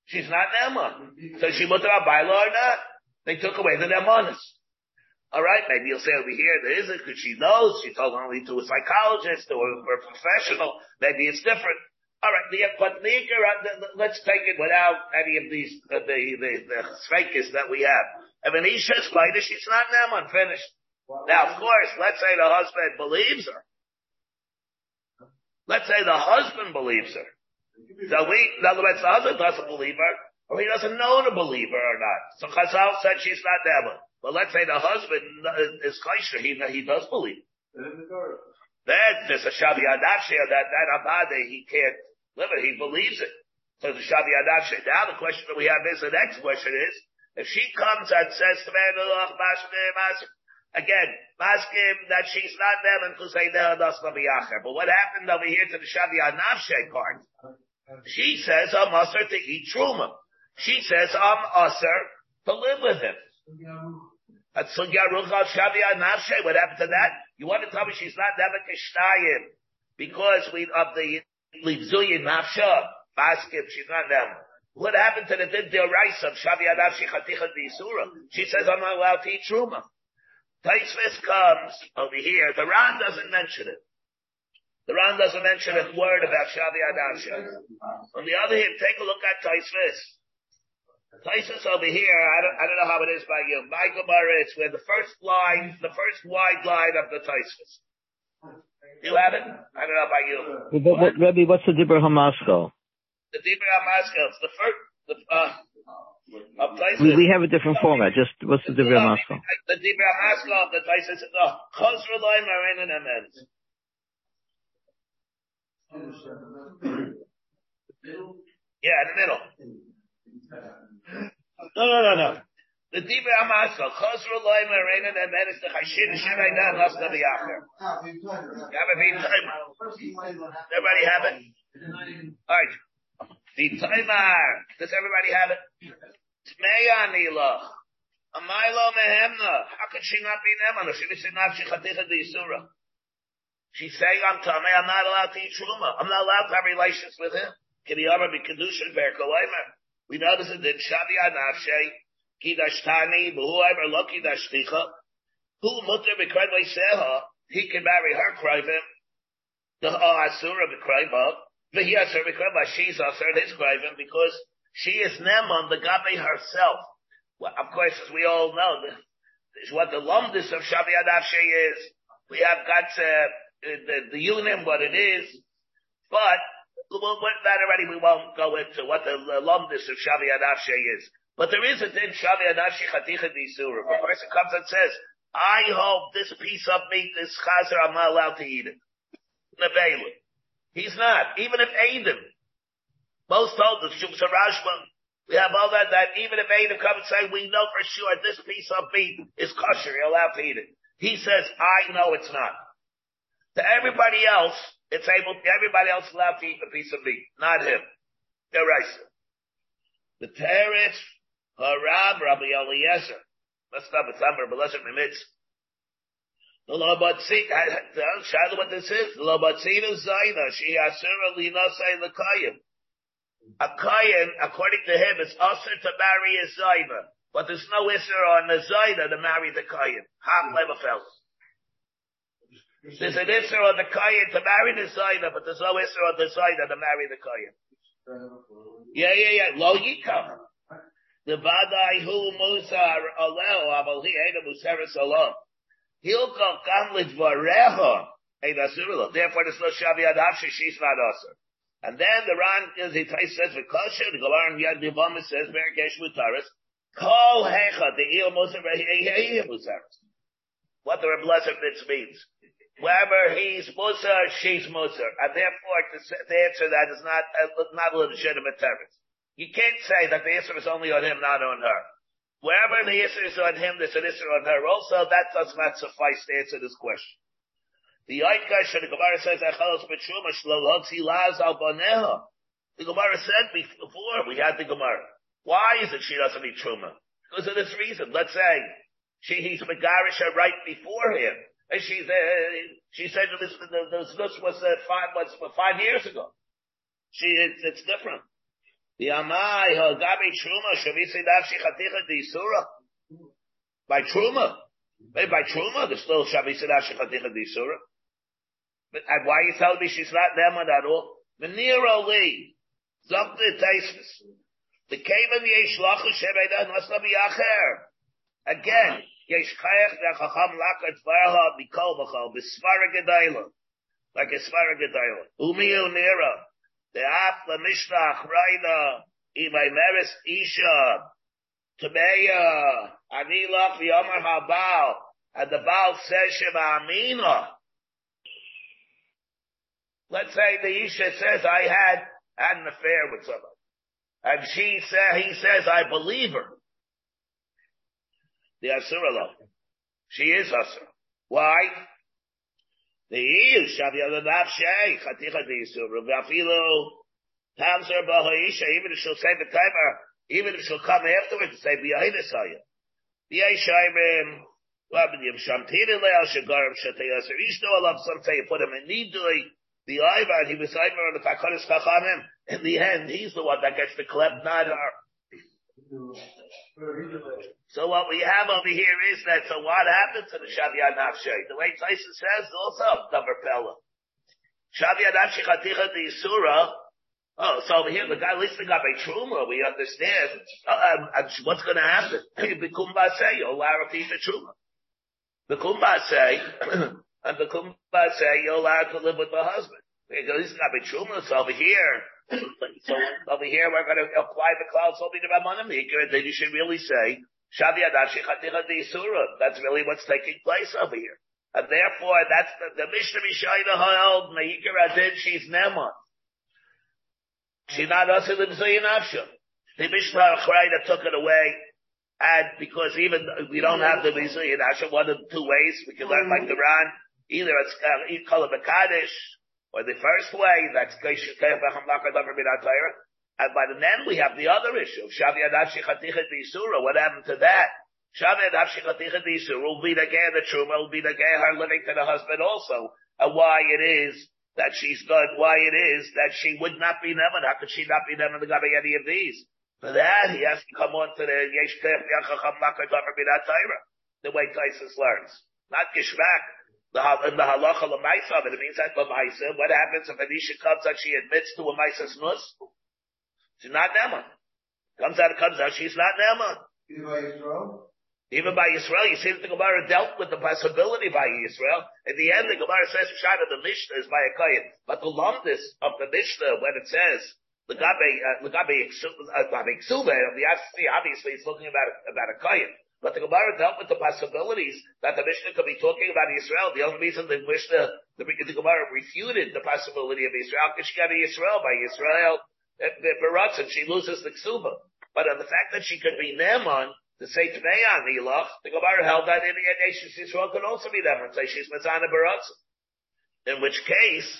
She's not Nema. So she mutter bylaw or not? They took away the Nemanis. Alright, maybe you'll say over here there isn't because she knows, she told only to a psychologist or a professional, maybe it's different. Alright, but the, let's take it without any of these, uh, the, the, the fakers that we have. If an Isha is later, she's not now unfinished. Now, of course, let's say the husband believes her. Let's say the husband believes her. So we, in other words, the husband doesn't believe her, or he doesn't know to believe her or not. So Chazal said she's not Nema. But let's say the husband is Kaisha, he, he does believe. Then there's a Shavi Adavshia that, that Abade, he can't live it, he believes it. So the Shavi Adavshia. Now the question that we have is, the next question is, if she comes and says to me, again, maskim that she's not them because they know that's But what happened over here to the Shavi Adavshia part? She says, I'm usher to eat truma. She says, I'm usher to live with him. Nafshe, what happened to that? You want to tell me she's not Kishnayim because we, of the Livzuyin Nafsha, basket, she's not them. What happened to the Din Rice of Shavia Nafshe Chaticha Disura? She says, I'm not allowed to eat Truma. Taisvis comes over here. The Ran doesn't mention it. The Ran doesn't mention a word about Shavia Nafshe. On the other hand, take a look at Taisvis. Taisus over here, I don't, I don't know how it is by you. My Gemara, it's where the first line, the first wide line of the Taisus. You have it? I don't know about you. What, Rebbe, what's the Dibur Hamasko? The Dibur Hamasko, it's the first, the, uh, We, we have a different format. Just what's the Dibur Hamasko? The Dibur Hamasko of the Taisus, no, Chosr Loim Arenan Amens. Yeah, in the middle. No, no, no, no. The Dibra Amaska, Chosru Loim Arena, and then it's the Chashin Shemai Dan Las Nabi Acher. Have a big time. Everybody have it? Alright. The timer. Does everybody have it? Tmeya Nila. Amailo Mehemna. How could she not be Nemana? She was not Shechaticha Disura. She's saying, I'm Tamei, I'm not allowed to eat Truma. I'm not allowed to have relations with him. Can he ever be Kedushin Berkolaymer? We notice it in Shavi Anafshe, Kidashtani, whoever lo Kidashticha, who mutter b'krein seha, he can marry her krivim, the Asura v'hi Asura b'kraiva, she's Asura his krivim, because she is Neman, the Gabi herself. Well, of course, as we all know, this is what the lumdus of Shavi Anafshe is. We have got uh, the, the what it is, but that already we won't go into what the alumnus of Shavi is. But there is a din Shavi Adavshe Chaticha Disura. A person comes and says, I hope this piece of meat, this chazer, I'm not allowed to eat it. Nevela. He's not. Even if Adam, most told us, Shuk we have all that, that even if Adam comes and say, we know for sure this piece of meat is kosher, you're allowed to eat it. He says, I know it's not. To everybody else, it's able, everybody else allowed to eat a piece of meat, not him. The Deraisa. The Teretz, Harab, Rabbi Eliezer. Let's stop with Samar, but let's mimitz. The Lobatzin, Shiloh what this is. The Lobatzin is Zaina. She asura lina say the Kayim. A Kayim, according to him, is usher to marry a Zaina. But there's no Isser on the Zaina to marry the Kayim. Half hmm. Leverfeld. There's an Isser on the Kayan to marry the Zaina, but there's no Isser on the Zaina to marry the Kayan. Yeah, yeah, yeah. Lo Yikam. The vadai hu musar aleo aval he eda musaris alon. Hilko kam lidvareho eda surilo. Therefore, there's no shavi adavshi, she's not usher. And then the Ran, as he says, the kosher, the Galar Yad Yavama says, Berikesh Mutaris, Kol Hecha, the Il Musar, Musaris. What the Blessed means. Wherever he's Musar, she's Musar. And therefore, to, to answer that is not, uh, not a legitimate terrorist. You can't say that the answer is only on him, not on her. Wherever the answer is on him, there's an answer on her also. That does not suffice to answer this question. The Yaitkash, the Gemara says, Achalos B'Truma Shlolotzi Laz Al Baneha. The Gemara said before, we had the Gemara. Why is it she doesn't need Truma? Because of this reason. Let's say, she, he's Megarisha right before him. And she's, uh, she said this, this, this was, uh, five, was five years ago. She, it's, it's different. The Amai, Truma, Shavisi Davshi Chaticha. By Truma. Maybe by Truma, there's still Shavisi Davshi Chaticha Disura. But and why are you telling me she's not them at all? Menira Lee. Zokte Taisis. The Kavan Yesh Lachu Shebeda Nasla Biacher. Again, Yesh Chayach Da Chacham Lakat Varha Bikol Bachal Bisvara Gedayla. Like a Svara Gedayla. Umi Nira. The Afla Mishnah Achraina. Imay Meres Isha. Tameya. Ani Lach V'Yomar HaBaal. And the Baal says Shema Amina. Let's say the Isha says I had, had an affair with someone. And she said, he says, I believe her. The Asura law. She is Asura. Why? The Iyu Shavi Adanav Shei, Chaticha the Yisura, Vafilu, Tamser Bahaisha, even if she'll say the timer, even if she'll come afterwards and say, B'yahinisaya. B'yayshayim, Rabbinim Shamtini Leal Shagarim Alav, some say you put him in Nidui, the Ivan, he was Ivan on the Takanis Chachamim. In the end, he's the one that gets the klep, not. So what we have over here is that, so what happened to the Shaviyat Nafshay? The way Tyson says, also, number Pella. Shaviyat Nafshay Chaticha the Yisura, Oh, so over here, the guy listening up a truma, we understand. Uh, what's to happen? Bikum a piece of truma. Bikum say, and Bikum say, you're allowed to live with the husband. Because he's got be truma, so over here, so over here we're to apply the clouds to Rabbanim Hikar, and then you should really say, That's really what's taking place over here. And therefore, that's the, the Mishnah Mishayna held, Mehikar Adin, she's Neman. She's not us in the Nafsha. The Mishnah Achraida took it away, and because even we don't have the Nafsha, one of the two ways, we can learn like the Ran, either it's uh, Kala Makadish, or the first way, that's and by the then we have the other issue of Shavi Adashi Chaticha Disura. What happened to that? Shavi Adashi Chaticha Disura will be the gay the Truma, will be the gay her living to the husband also. And why it is that she's good, why it is that she would not be Neman. How could she not be Neman to any of these? For that, he has to come on to the Yesh Kef Yachacham Makar Binat the way Tysus learns. Not Gishmak. The, in the halacha lemaisa, but it means that lemaisa. What happens if Anisha comes out, she admits to a maisa's nus? She's not Neman. Comes out, comes out, she's not Neman. Even by Israel? Even by Israel, you see that the Gemara dealt with the possibility by Israel. In the end, the Gemara says, Shana, the Mishnah is by a Kayan. But the lumdis of the Mishnah, when it says, Lagabe, uh, Lagabe, Iksuba, obviously it's looking about, about a Kayan. But the Gemara dealt with the possibilities that the Mishnah could be talking about Israel. The only reason the Mishnah, the, the Gemara refuted the possibility of Israel, because she got Israel by Israel, and she loses the Ksuba. But on the fact that she could be Naaman, to say Tmei on Elach, the Gemara held that in the nation Israel could also be Naaman, say she's Matzana Baratzah. In which case,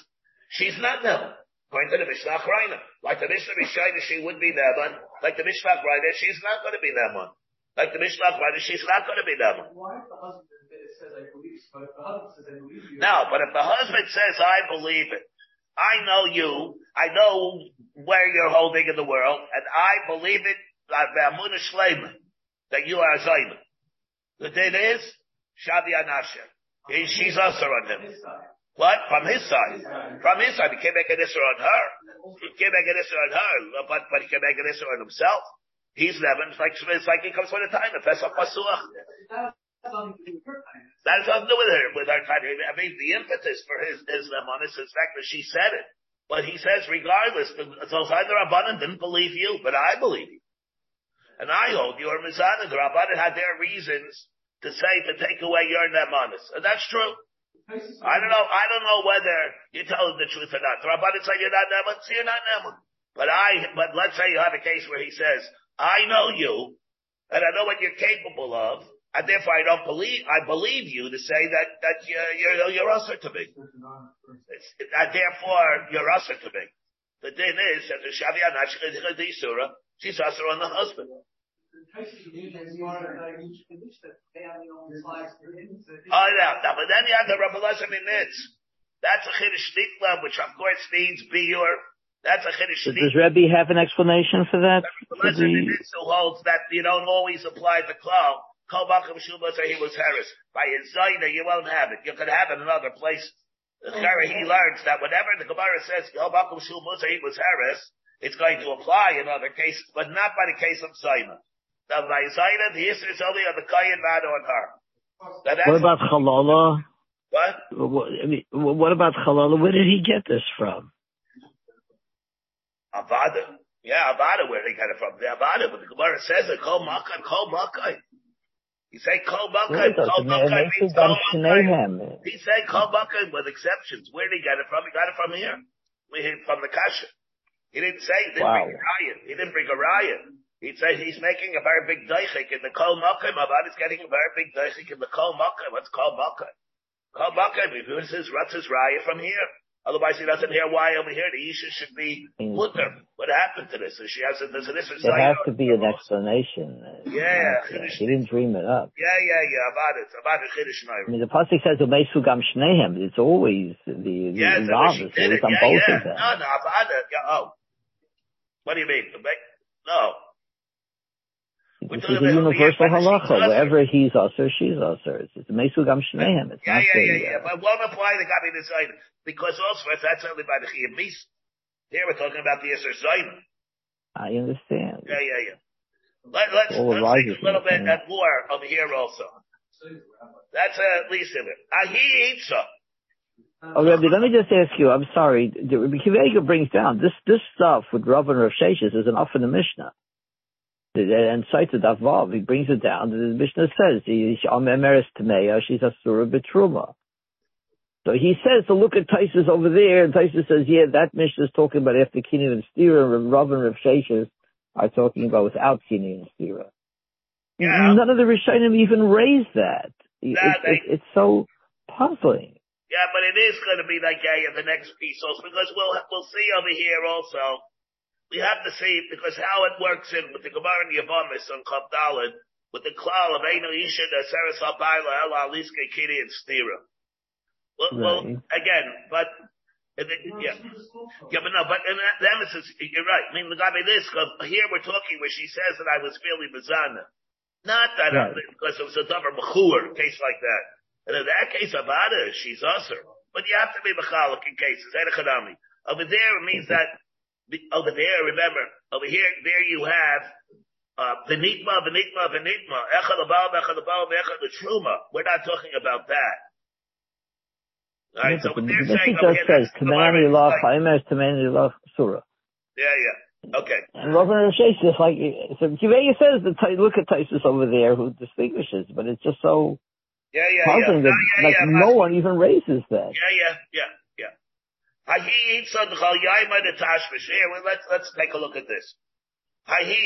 she's not Naaman. According to the Mishnah Achrayna. Like the Mishnah Mishnah, she would be Naaman. Like the Mishnah Achrayna, she's not going to be Naaman. Like the Mishnah Achrayna, she's not going to be Naaman. Why if the husband says, I believe, but if the husband says, I believe you. No, but if the husband says, I believe it, I know you, I know where you're holding in the world, and I believe it, uh, that you are a Zayman. The thing is, Shavi Anasha. She's also on him. What? From his side. From his side. He can't make an issue on her. He can't make an issue on her, but, but he can make an issue on himself. He's never, it's like, it's like he comes from the time, the Pesach Pasuach. Nothing to do with her time. That has nothing to do with her, with her. I mean, the impetus for his, his um, Nemanis is the fact that she said it. But he says, regardless, Zolzai the Rabbanan didn't believe you, but I believe you. And I hold your Mizana. The Rabbanan had their reasons to say, to take away your Nemanis. And that's true. I don't know, I don't know whether you're telling the truth or not. The Rabbanan say you're not Neman, so you're not Neman. But I, but let's say you have a case where he says, I know you, and I know what you're capable of, and therefore I don't believe, I believe you to say that, that you're, you're, you're usher to me. And therefore you're usher to me. The din is that the Shavia Nashka Surah, she's usher on the husband. Oh yeah, no, but then you have the Rabbalazim in Nitz. That's a Chiddush Nikla, which of course needs Biur. That's a Chiddush Does, does Rebbe have an explanation for that? For Rabbalazim in the, Nitz who holds that you don't always apply the klal. Kol Bakum Shuma say he was Harris. By his Zaina, you won't have it. You could have it in other places. The oh, Chara, he learns that whenever the Gemara says Kol Bakum Shuma say he was Harris, it's going to apply in other cases, but not by the case of Zaina. Now by Zaina, the issue is only on the Kayan, not on her. Now, what about Chalala? what? What, I mean, what about Chalala? Where did he get this from? Avada. Yeah, Avada, where they got it from. The Avada, but the Gemara says it, Kol Makai, Kol Makai. He said Kol Makai, Kol Makai means Kol. He said Kol Makai with exceptions. Where did he get it from? He got it from here. We hit from the Kasha. He didn't say, he didn't Wow. bring a riot. He didn't bring a riot. He'd say he's making a very big daichik in the Kol Makai. Avad is getting a very big daichik in the Kol Makai. What's Kol Makai? Kol Makai, because his Ratz's riot from here. Otherwise he doesn't hear why over here the Isha should be Mm. mutter. What happened to this? So she has a, there's a different There has to be an explanation. Yeah, uh, he didn't dream it up. Yeah, yeah, yeah, about it. About it, Chiddush I mean, the pasuk says "Umesu gam shnehem." It's always the, the Yeah, that's what she involved. It's on both of them. No, no, about it. Yeah, oh. What do you mean? The No. This is a universal yeah, but she's halacha. Wherever he's usher, she's usher. It's, it's Mesu gam shnehem. It's Yeah, not yeah, the, yeah, yeah. uh, But won't apply to Gabi Design. Because also, if that's only by the Chiyam Mis. Here we're talking about the Yisr Zayin. I understand. Yeah, yeah, yeah. Let, let's, All let's take a little bit the at more over here also. That's uh, at least in it. Ahi Itza. Oh, Rabbi, let me just ask you. I'm sorry. The- Rabbi Akiva brings down this this stuff with Rav and Rav Sheshes is an in the Mishnah. And cited Avav, he brings it down. The Mishnah says, "Amemeres Tameya, she's a surah betruma." So he says to look at Taisus over there, and Taisus says, "Yeah, that Mishnah is talking about after Kinin and Stira, and Rav and Rav Sheshes are talking about without Kinin and Stira." Yeah. None of the Rishonim even raised that. It- Nah, it- they- it- it's so puzzling. Yeah, but it is going to be like yeah, in the next piece also because we'll we'll see over here also. We have to see because how it works in with the Gemara and Yavamis on Chav Daled with the klal of Eino Isha Seres Habayla El Aliske Kiri and Stira. Well, well, again, but and then- yeah, yeah, but no, but in that, the emphasis, you're right. I mean, the guy this 'cause here we're talking where she says that I was feeling bizana. Not that Right. I, because it was a davar mechur case like that. And in that case, Avada, she's usher. But you have to be mechalik in cases. Edechadami. Over there, it means that, the- over there, remember, over here, there you have, uh, Benitma, Benitma, Benitma, Echad Abal, Echad Abal, Echad Truma. We're not talking about that. Alright, so the what they're Mishnah saying over just here, says, that's the Gemara, Tamani it's Lach, Chaimer, Tamani Lach, Surah. Yeah, yeah. Okay. And Rav Sheshes is like, so Kivaya says that, look at Taisus over there who distinguishes, but it's just so Yeah, yeah, yeah. puzzling No, that, yeah, like, yeah, no one even raises that. Yeah, yeah, yeah, let's, let's take a look at this. Every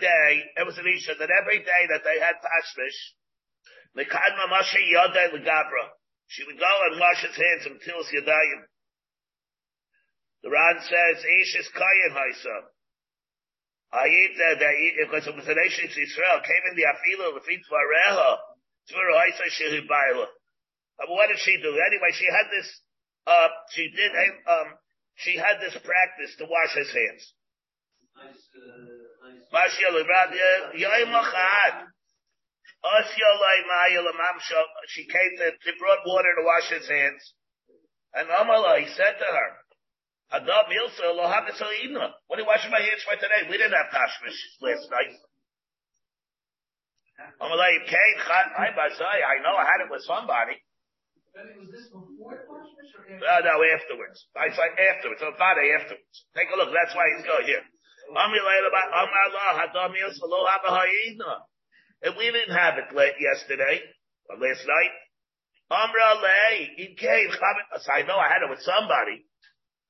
day, it was an Isha that every day that they had Tashmish. She would go and wash his hands until his Yadayim. The Ran says, Ish is Kayan Haisa. Hayit, because it was a nation to Israel, came in the Afila, the feet Vareha, Tzvur Haisa Shehibaila. What did she do? Anyway, she had this, uh, she did, um, she had this practice to wash his hands. She came to, she brought water to wash his hands. And Amala, he said to her, Adam Milsa lo have What are you washing my hands for today? We didn't have tashmish last night. I'm like, I know I had it with somebody. This before tashmish or? No, afterwards. I say afterwards. On Friday afterwards. Take a look. That's why he's going here. If we didn't have it late yesterday or last night, Amra lay, he came. I know I had it with somebody.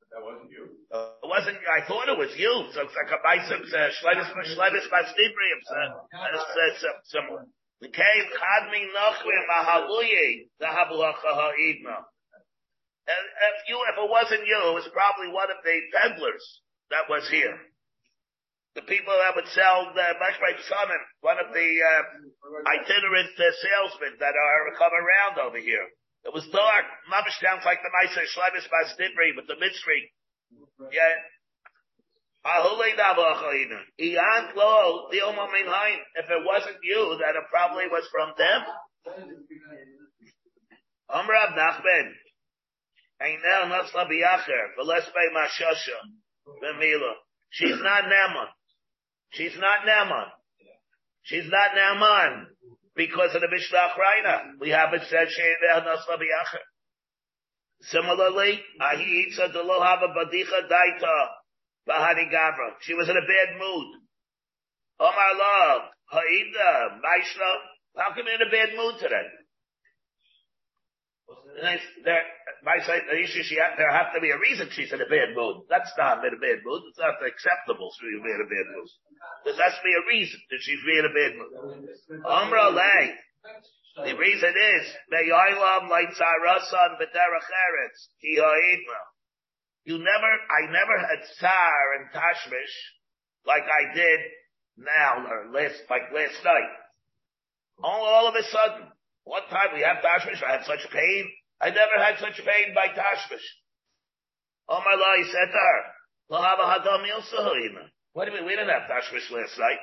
But that wasn't you. Uh, it wasn't. I thought it was you. So it's like a bicep. Uh, shlevis shlevis b'stibriim. Similar. Oh, uh, the came kadmi nachrim mahaluye dahabulacha ha'idna. If you, if it wasn't you, it was probably one of the peddlers that was here. The people that would sell the Mashmai Summon, one of the uh, itinerant uh, salesmen that are come around over here. It was dark. Mamish sounds like the Meiser Shlemis Bastibri with the Mitzri. Yeah. If it wasn't you, that it probably was from them. Amrav Nachben. Einel Nasla Biacher. Velespe Mashasha. Bemila. She's not Naaman. She's not Naaman. She's not Naaman because of the Mishnah Achrayna. We haven't said She'er Nasla Biacher. Similarly, Ahitza Delo Hava Badicha Daita Bahani Gavra. She was in a bad mood. Omar Love, Haida, Maishla. How come you're in a bad mood today? There, my side, the issue, she had, there has to be a reason she's in a bad mood. That's not in a bad mood. It's not acceptable to be in a bad mood. There has to be a reason that she's in a bad mood. Amra Lay. The reason is, Me'yoilam leitzarasan b'derech eretz, ki ha'idma. You never, I never had tsar and tashmish like I did now, or last, like last night. All, all of a sudden, one time we have tashmish, I had such pain. I never had such pain by tashmish. Oh my Allah, he said to her, what do you mean? We didn't have tashmish last night.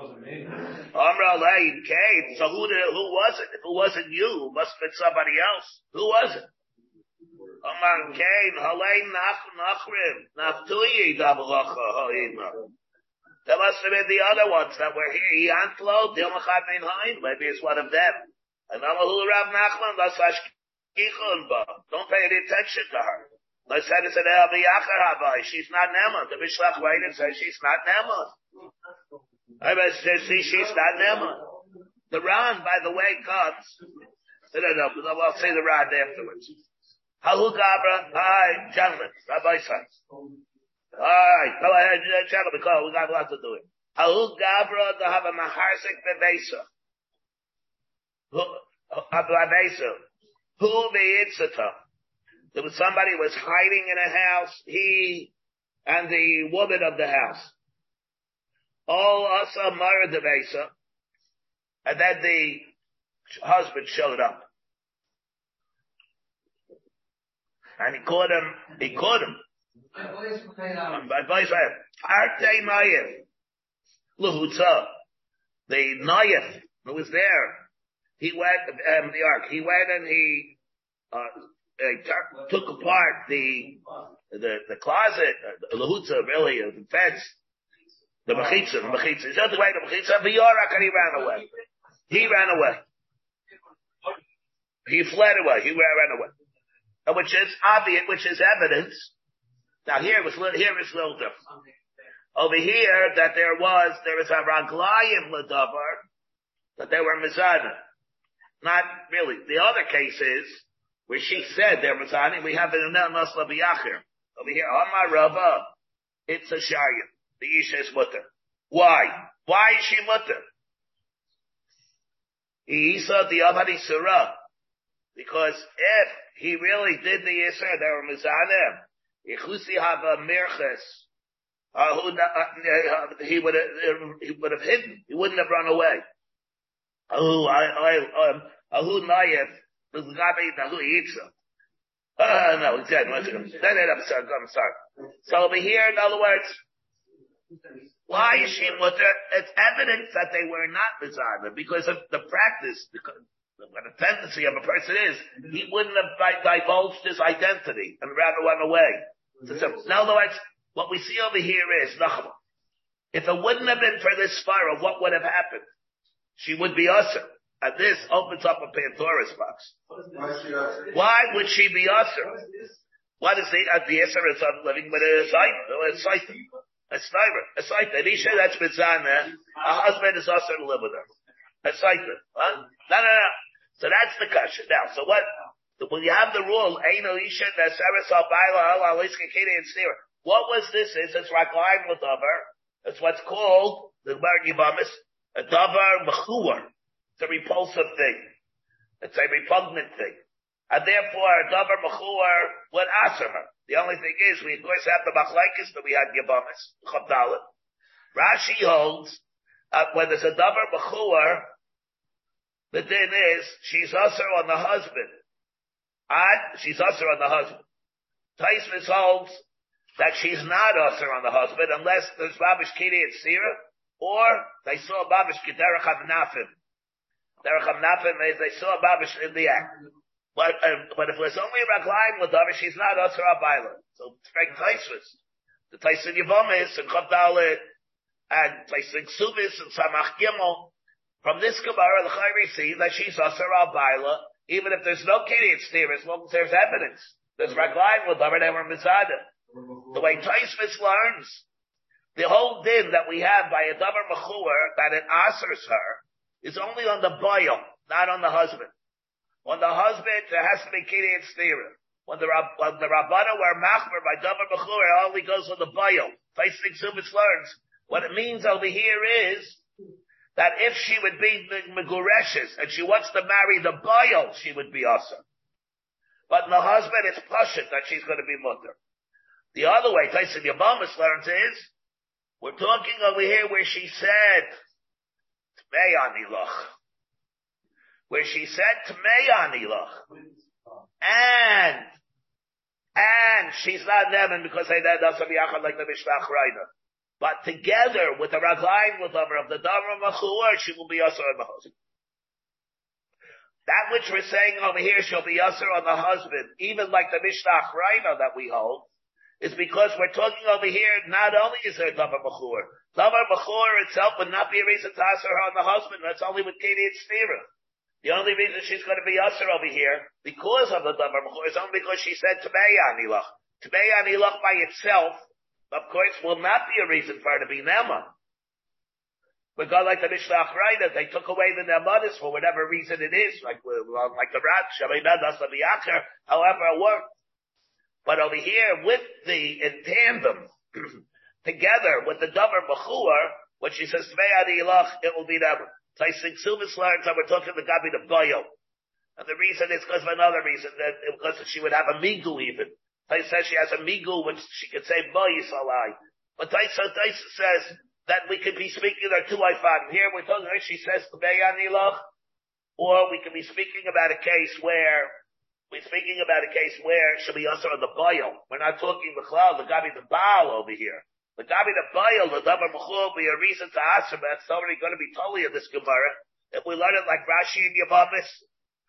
Amra Lein came. So who did, who was it? If it wasn't you, it must have been somebody else. Who was it? Amar came. Halein nach nachrim. Naftuyi dabalacha ha'ima. That must have been the other ones that were here. Yantlo, Dilmachad Mein. Maybe it's one of them. And Don't pay any attention to her. Let's say it's an El She's not Nema. The Mishlach Waited says she's not Nema. I says she's not Nema. The Ran, by the way, comes. No, no, no. I'll say the Ran afterwards. Halu Gabra. Hi, gentlemen. Rabbi sons. All right, go ahead, gentlemen. Go. We got a lot to do. Halu Gabra to have a maharsik bevesa. Who? There was somebody was hiding in a house. He and the woman of the house. All asa mara devesa. And then the husband showed up. And he caught him, he caught him. Arte Nayef. Luhutza. The Nayef who was there. He went, um, the ark, he went and he, uh, took apart the, the, the closet, uh, the lahutza really, uh, the fence, the mechitza, the mechitza. He took away the mechitza, v'yorak, and he ran away. He ran away. He fled away. He ran away. Which is obvious, which is evidence. Now here was, here is a little different. Over here, that there was, there was a raglayim ladavar, that they were mizana. Not really. The other case is, where she said there mizana, we have it in Nasla. Over here, on my Rava, it's a shayim. The Isha is mutter. Why? Why is she mutter? Isa the Avadi Surah. Because if he really did the Yisra, they were Mizanim. Ichusi Hava Mirches. Uh, uh, he would have, he would have hidden. He wouldn't have run away. Um, Ahu Nayef, Gabi Nahu Yitzah. Uh, no, he said, I'm sorry, I'm sorry. So over here, in other words, why is she mutter? It's evidence that they were not Mizanim because of the practice, because what a tendency of a person is, he wouldn't have divulged his identity and rather run away. So, In other words, what we see over here is, if it wouldn't have been for this fire, what would have happened? She would be usher. And this opens up a Pandora's box. Why would she be usher? What is the, uh, the Isser is on living with a site, a sniper, a site. An Isha that's Mitzana, a husband is usher to live with her. A site. Huh? No, no, no. So that's the question. Now, so what, when you have the rule, Eino Isha, Nasaris al-Baila, al-Aliska, Kiri, and Steer. What was this is, it's Raglaim with. It's what's called, the Gemara Yibamis, a Davar Mechur. It's a repulsive thing. It's a repugnant thing. And therefore, a Davar Mechur would answer her. The only thing is, we of course have the Machlaikis, but we had Yibamis, Chabdalit. Rashi holds, uh, when there's a Davar Mechur, the din is, she's usher on the husband. And she's usher on the husband. Taisvis holds that she's not usher on the husband unless there's Babish Kiri and Sira, or they saw a Babish Kederach Hamnafim. Derech Hamnafim is they saw Babish in the act. But, uh, but if there's only a with her, she's not usher Abayla. So it's very Taisvis. The Taisin Yavomis and Chavdalit, and Taisin Subis and Samach Gimel. From this Gemara, the Chayri see that she's usher Abayla, even if there's no and Sira, as long as there's evidence. There's with her and were. The way Taisvis learns, the whole din that we have by a davar mechur that it answers her is only on the boil, not on the husband. On the husband, there has to be kiri and. When the when the rabbana were machmer by davar mechur, it only goes on the boil. Taisvis Subis learns what it means over here is that if she would be megureshes and she wants to marry the boil, she would be awesome. But in the husband, it's pashut that she's going to be mutter. The other way Tyson Yabamas learns is, we're talking over here where she said, Tmei Where she said Tmei And, and she's not Neman because they did Yachad like the Mishnah Chraina. But together with the Raglaim with her of the Dhamma Machur, she will be also on the husband. That which we're saying over here shall be usher on the husband, even like the Mishnah Chraina that we hold, is because we're talking over here, not only is there Davar Mechur, Davar Mechur itself would not be a reason to her on the husband, that's only with Katie and Stira. The only reason she's going to be usher over here, because of the Davar Mechur, is only because she said Tmei Anilach. Tmei Anilach by itself, of course, will not be a reason for her to be Nema. But God, like the Mishnah Achraida, they took away the Nemanis for whatever reason it is, like, like the Rat, however it worked. But over here, with the, in tandem, together with the Dover Bechur, when she says, it will be them. Think Sumas learns that we're talking the Gabi the Bayo. And the reason is because of another reason, that because she would have a migu even. Taisa says she has a migu which she could say Bayis alai. But Taisa, Taisa says that we could be speaking there two Ifan. Here we're talking, she says Beyanilach, or we could be speaking about a case where we're speaking about a case where it should be also on the boil. We're not talking the cloud, the gabi the baal over here. The gabi the boil, the davar mechul be a reason to ask. That's already going to be totally in this gemara. If we learn it like Rashi and Yavamis,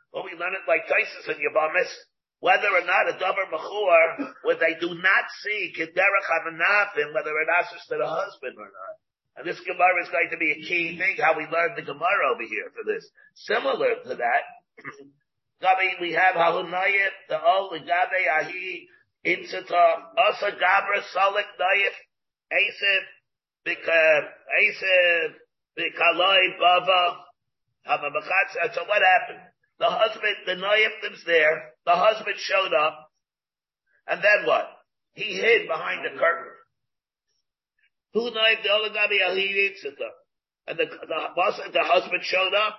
or we learn it like Taisus and Yavamis, whether or not a davar mechur, where they do not see kederach havanafim, whether it asks to the husband or not. And this Gemara is going to be a key thing, how we learn the Gemara over here for this. Similar to that, Gabi, we have Halunayif, the old Gabi Ahi, Insita, Asa Gabra, Salik Nayif, Asif, Asif, Bikaloi, Bava, Hamamachatz. Uh, so what happened? The husband, the Nayif lives there, the husband showed up, and then what? He hid behind the curtain. Who Nayif, the old Gabi Ahi, Insita. And the, the, the husband showed up,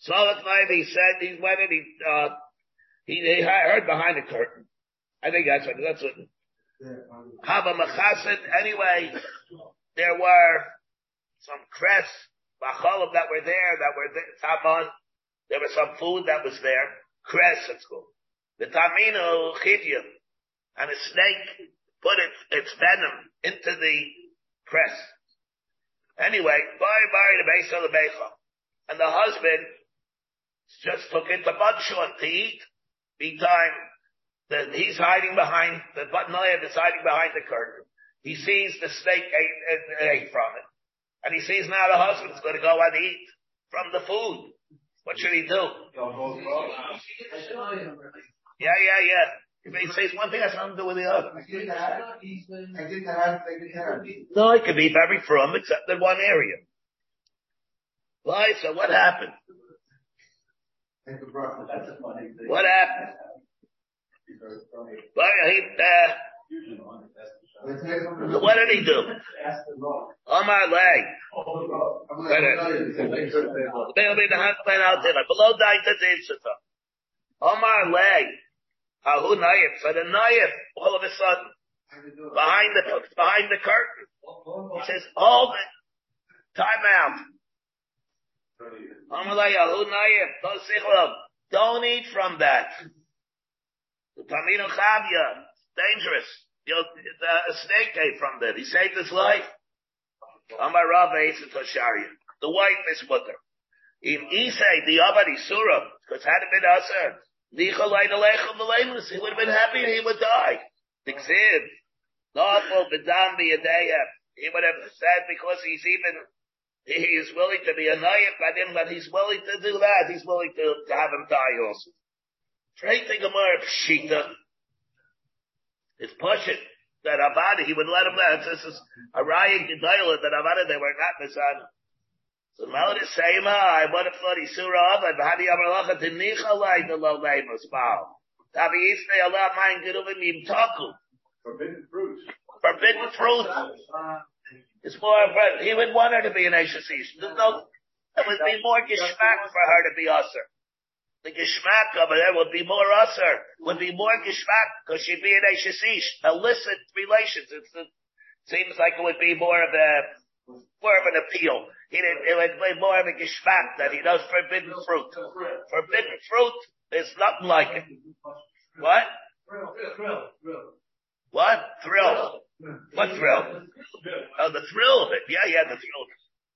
Salak he said he went and he, uh, he, he heard behind the curtain. I think that's what, that's what. Hava Machasid, anyway, there were some cress, machalim that were there, that were there, there was some food that was there, cress it's called. The tamino chidya, and a snake put its, its venom into the cress. Anyway, bye bye the base of the beicha. And the husband just took it to Butshot to eat. Meantime, the, he's hiding behind, the Noyab is hiding behind the curtain. He sees the snake ate, ate, ate from it. And he sees now the husband's going to go and eat from the food. What should he do? Yeah, yeah, yeah. If he says one thing has nothing to do with the other. No, it could be very from except in one area. Why? So what happened? What happened? Well, he, uh, what did he do? Omar Lay. Below died the Dinsata. Omar Lay. Ahu Nayif. So the Nayif, all of a sudden, behind the, behind the curtain, he says, hold it. Time out. Omar Lay, Ahu Nayif. Don't eat from that. The Tamino dangerous. A snake ate from there. He saved his life. Amar. The wife is mutter. If Isai, the Abadi Surah, because had it been Asad, he would have been happy and he would die. Dixiv. Lawful Bidam Biyadeya. He would have said because he's even, he is willing to be annoyed by him, but he's willing to do that. He's willing to, to have him die also. Trey Gemara Pshita. It's pushing that Avada, he would let him know. This is a riot Gedolah that Avada, they were not Nisana. So now ah, the same I what if not Isura Avad, Hadi Amalacha Tinicha Lai the Lo Leimus Baal. Tavi Isne Allah Main Geruvim Yim Taku. Forbidden fruit. Forbidden fruit. It's more, of he would want her to be an Ashish. There's no, it would be more geschmack for her to be usher the geschmack of it would be more usher, would be more geschmack, because she'd be an Eshesish, illicit relations. It's, it seems like it would be more of a, more of an appeal. It, it would be more of a geschmack that he does forbidden fruit. Forbidden fruit is nothing like it. What? Thrill. What? Thrill. What thrill? Oh, the thrill of it. Yeah, yeah, the thrill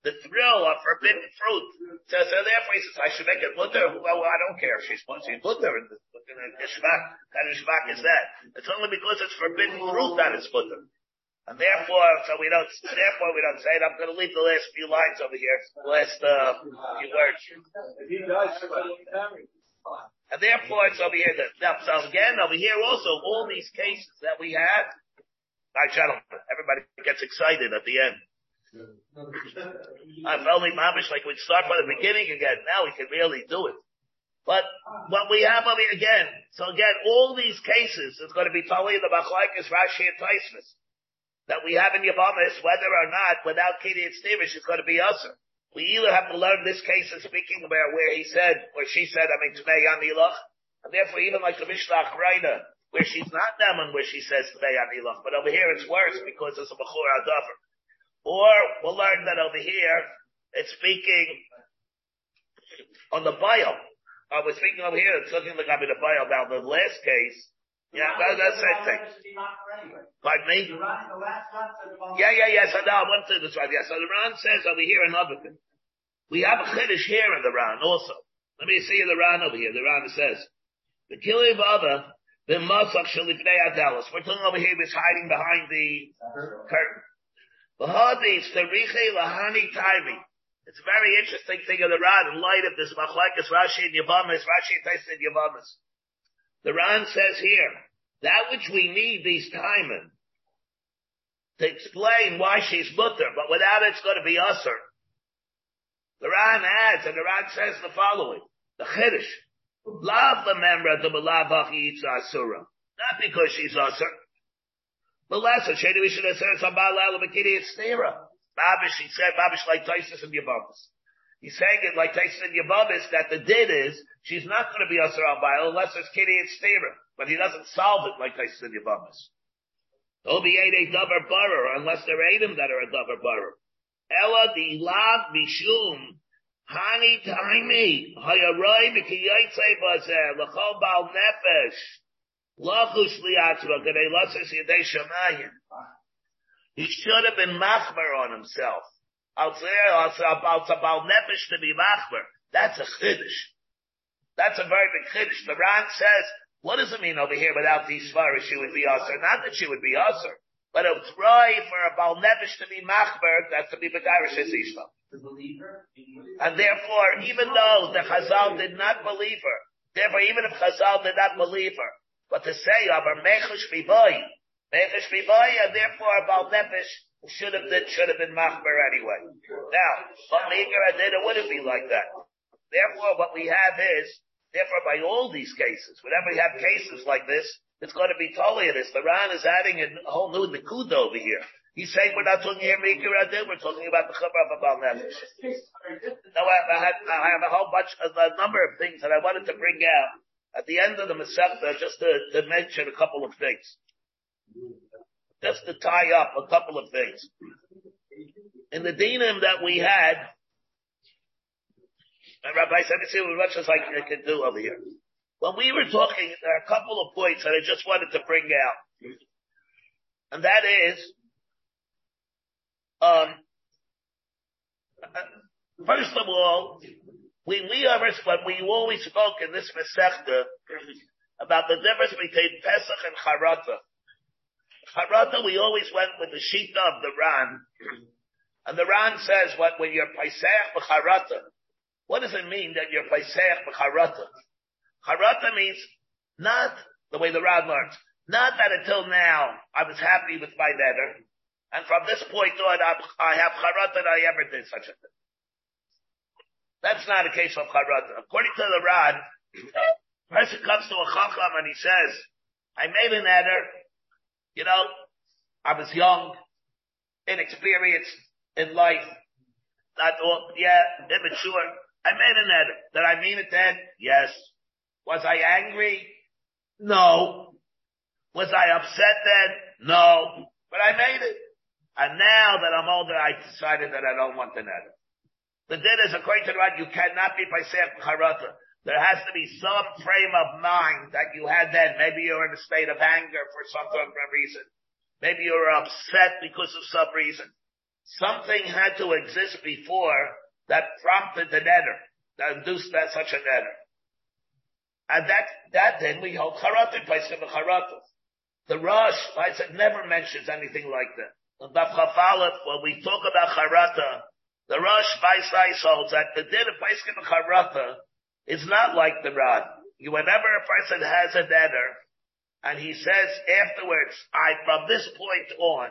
the thrill of forbidden fruit. So, so therefore he says, I should make it mutter. Well, I don't care if she's mutter in the, the. What kind of ishmak is that? It's only because it's forbidden fruit that it's mutter. And therefore, so we don't, therefore we don't say it. I'm going to leave the last few lines over here, last, uh, few words. And therefore it's over here that, so again, over here also, all these cases that we had, my gentlemen, everybody gets excited at the end. I felt mamish like we'd start from the beginning again. Now we can really do it. But what we have over again, so again, all these cases is going to be totally the Machlaikis, Rashi, and Taisvis that we have in Yavamis, whether or not without and Stevish, it's going to be us. We either have to learn this case of speaking about where he said, or she said, I mean, Tmei Anilach, and therefore even like the Mishnah Reina, where she's not Naman, where she says Tmei Anilach, but over here it's worse because it's a Bechor Adavar. Or we'll learn that over here, it's speaking on the bio. Uh, I was speaking over here, it's looking like I'm in the bio about the last case. Yeah, that, that's the same thing. Pardon me? Yeah, yeah, yeah. So now I went through this right. Yeah, so the Ran says over here another thing. We have a chiddush here in the Ran also. Let me see the Ran over here. The Ran says, the Kili Baba, the Masach Shalifnei Adalas. We're talking over here, he's hiding behind the curtain. It's a very interesting thing of the Ran in light of this Machlekes Rashi and Yavamas, Rashi and Yavamas. The Ran says here, that which we need these timing to explain why she's mutter, but without it, it's going to be usher. The Ran adds, and the Ran says the following, the Chiddush, love the member the Malavach Asura. Not because she's usher, the lesser shady we should have said some Balal Makini it's Stera. Babish, he said Babish like Taisus and Yabamas. He's saying it like Taisus and Yabamas that the did is she's not going to be Asar al Baal unless it's Kitty and Stera. But he doesn't solve it like Taisus and Yabamas. Obi ate a dover burrer unless there ain't him that are a dover burrer. Ella the lav mishum hani taimi hayaroi b'kiyaitze bazer l'chol bal nefesh he should have been machmer on himself. I'll say about about nepish to be machmer. That's a chiddush. That's a very big chiddush. The Ran says, what does it mean over here without these svaras she would be usher? Not that she would be usher, but it's right for a Baal Nevish to be machber, that's to be Begarish Ishma. To believe? And therefore, even though the Chazal did not believe her, therefore even if Chazal did not believe her, but to say of her mechush biboy, mechush biboy, and therefore Baal Nefesh should have been, should have been machber anyway. Now, but Meger did, it wouldn't be like that. Therefore, what we have is, therefore by all these cases, whenever we have cases like this, it's going to be totally this. The Ran is adding a whole new Nikud over here. He's saying we're not talking here Meger Adil, we're talking about the Chumrah of Baal Nefesh. Now, I, I, I have a whole bunch, a, a number of things that I wanted to bring out at the end of the Masechta, just to, to mention a couple of things. Just to tie up a couple of things. In the dinim that we had, and Rabbi said, see as much as I can, I can do over here. When we were talking, there are a couple of points that I just wanted to bring out. And that is, um, first of all, we, we are, when we always spoke in this Masechta about the difference between Pesach and Charata. Charata, we always went with the Shita of the Ran. And the Ran says what, when you're Pesach b'Charata, what does it mean that you're Pesach b'Charata? Charata means not the way the Ran learns, not that until now I was happy with my neder, and from this point on I have Charata and I ever did such a thing. That's not a case of charata. According to the Ran, person comes to a chacham and he says, I made an eder, you know, I was young, inexperienced in life, not all, yeah, immature. I made an eder. Did I mean it then? Yes. Was I angry? No. Was I upset then? No. But I made it. And now that I'm older, I decided that I don't want the neder. The din is according to the you cannot be Paisech Charata. There has to be some frame of mind that you had then. Maybe you're in a state of anger for some reason. Maybe you're upset because of some reason. Something had to exist before that prompted the neder, that induced that such a neder. And that, that then we hold charata, Paisech Charata. The Rosh, I never mentions anything like that. When we talk about charata, the Rosh Vaisais holds that the din of Paiskin Charata is not like the Ran. Whenever a person has a neder, and he says afterwards, I, from this point on,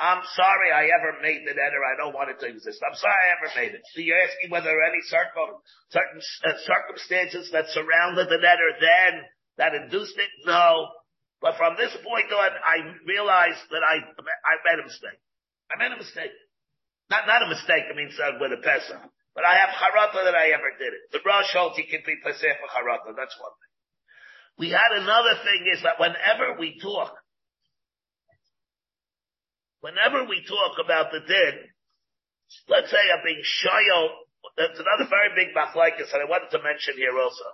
I'm sorry I ever made the neder, I don't want it to exist. I'm sorry I ever made it. So you're asking whether there are any circum, certain uh, circumstances that surrounded the neder then that induced it? No. But from this point on, I realized that I, I made a mistake. I made a mistake. Not, not a mistake, I mean, son, with a Pesach. But I have charata that I ever did it. The Rosh holds you can be Pesach for charata. That's one thing. We had another thing is that whenever we talk, whenever we talk about the din, let's say I'm being shayel, that's another very big machlaikas that I wanted to mention here also.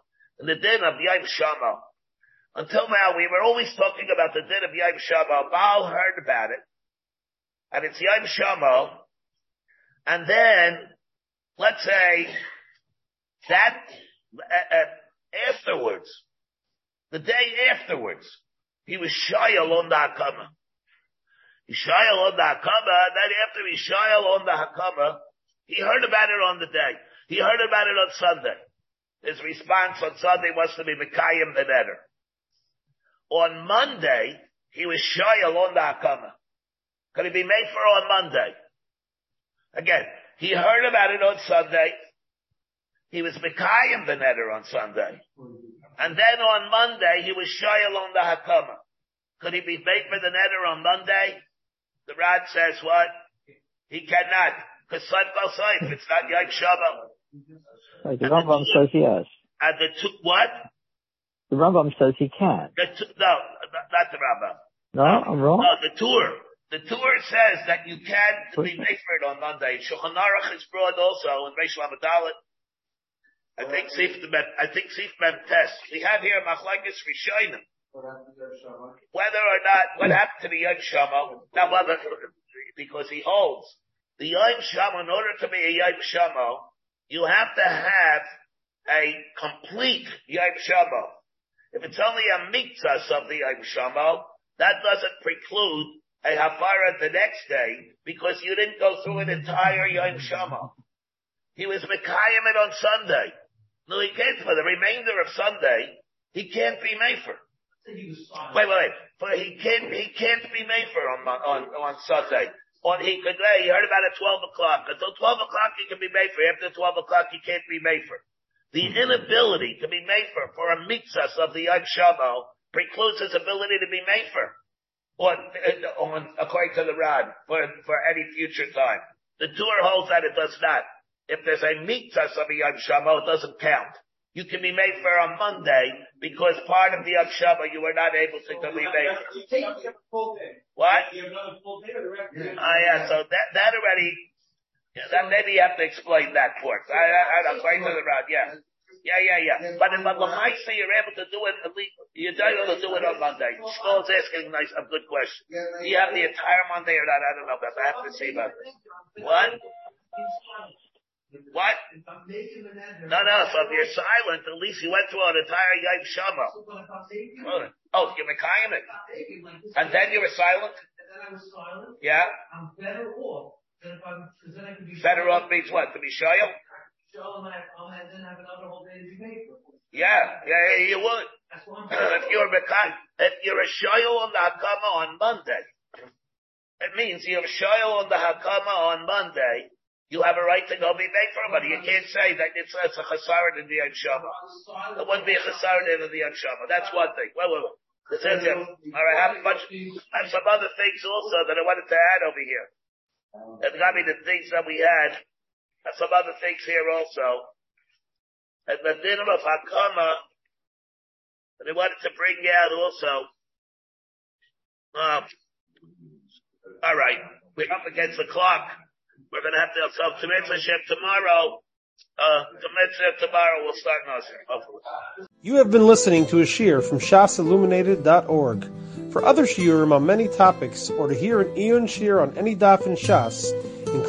In the din of Yaim Shama. Until now, we were always talking about the din of Yaim Shama. Baal heard about it. And it's Yaim Shama. And then, let's say, that, uh, uh, afterwards, the day afterwards, he was shayal on the hakama. He shayal on the hakama, then after he shayal on the hakama, he heard about it on the day. He heard about it on Sunday. His response on Sunday was to be Mekayim the neder. On Monday, he was shayal on the hakama. Could he be mefer on Monday? Again, he heard about it on Sunday. He was Mekayim the neder on Sunday. And then on Monday, he was Shayal on the Hakama. Could he be mefer the neder on Monday? The Ran says what? He cannot. Because Saif, it's not Yom Shabbat. The Rambam says yes. And the two, what? The Rambam says he can. The two, no, not the Rambam. No, I'm wrong. No, the Tur. The Tur says that you can be mefered on Monday. Shulchan Aruch is brought also in Reish Lamadalit. I think Sif I think Sif Mem Test. We have here Machlekes Rishonim. Whether or not what happened to the Yom Shama, now whether because he holds the Yom Shama in order to be a Yom Shama, you have to have a complete Yom Shamo. If it's only a mitzvah of the Yom Shamo, that doesn't preclude a hafara the next day because you didn't go through an entire Yom Shamo. He was Mekayim it on Sunday. No, he can't for the remainder of Sunday. He can't be Mefer. Wait, wait, wait. But he can't, he can't be Mefer on, on, on Sunday. On he could, he heard about it 12 o'clock. Until 12 o'clock he can be Mefer. After 12 o'clock he can't be Mefer. The inability to be Mefer for a mitzvah of the Yom Shamo precludes his ability to be Mefer. On, on, according to the Ran, for, for any future time. The Tur holds that it does not. If there's a mitzvah of a Yom Shamo, it doesn't count. You can be mefer on Monday because part of the Yom Shamo you were not able to be made. What? Ah, yeah, so that, that already, yeah, that maybe you have to explain that part. I, I, I quite to the round, yeah. Yeah, yeah, yeah. But if in Lamaisa, you're able to do it, at least, you're able to do it on Monday. Shmuel's asking nice, a good question. Do you have the entire Monday or not? I don't know, but I have to see about this. What? What? No, no, so if you're silent, at least you went through an entire Yom Shama. Oh, you're Mekayim it. And then you were silent? And then I was silent. Yeah? I'm better off than if I'm, then I can be. Better off means what? To be Shoyal? Oh, Show oh, and I, and then have another whole day to be mefer. Yeah, yeah, yeah, you would. That's what I'm if you're if you're a Shoyal on the Hakama on Monday, it means you're a Shoyal on the Hakama on Monday, you have a right to go be mefer but You can't say that it's, it's a chasarid in the Yom Shama. It wouldn't be a chasarid in the Yom Shama. That's one thing. Wait, wait, wait. This is it. All right, I have a bunch, I have some other things also that I wanted to add over here. It's got me the things that we had. And some other things here also. And the dinner of Hakama, and I wanted to bring out also. Um, all right, we're up against the clock. We're going to have to have some tomorrow. Uh, tomorrow we'll start hopefully. You have been listening to a shiur from shasilluminated.org. For other shiurim on many topics, or to hear an Eon shiur on any daf in Shas,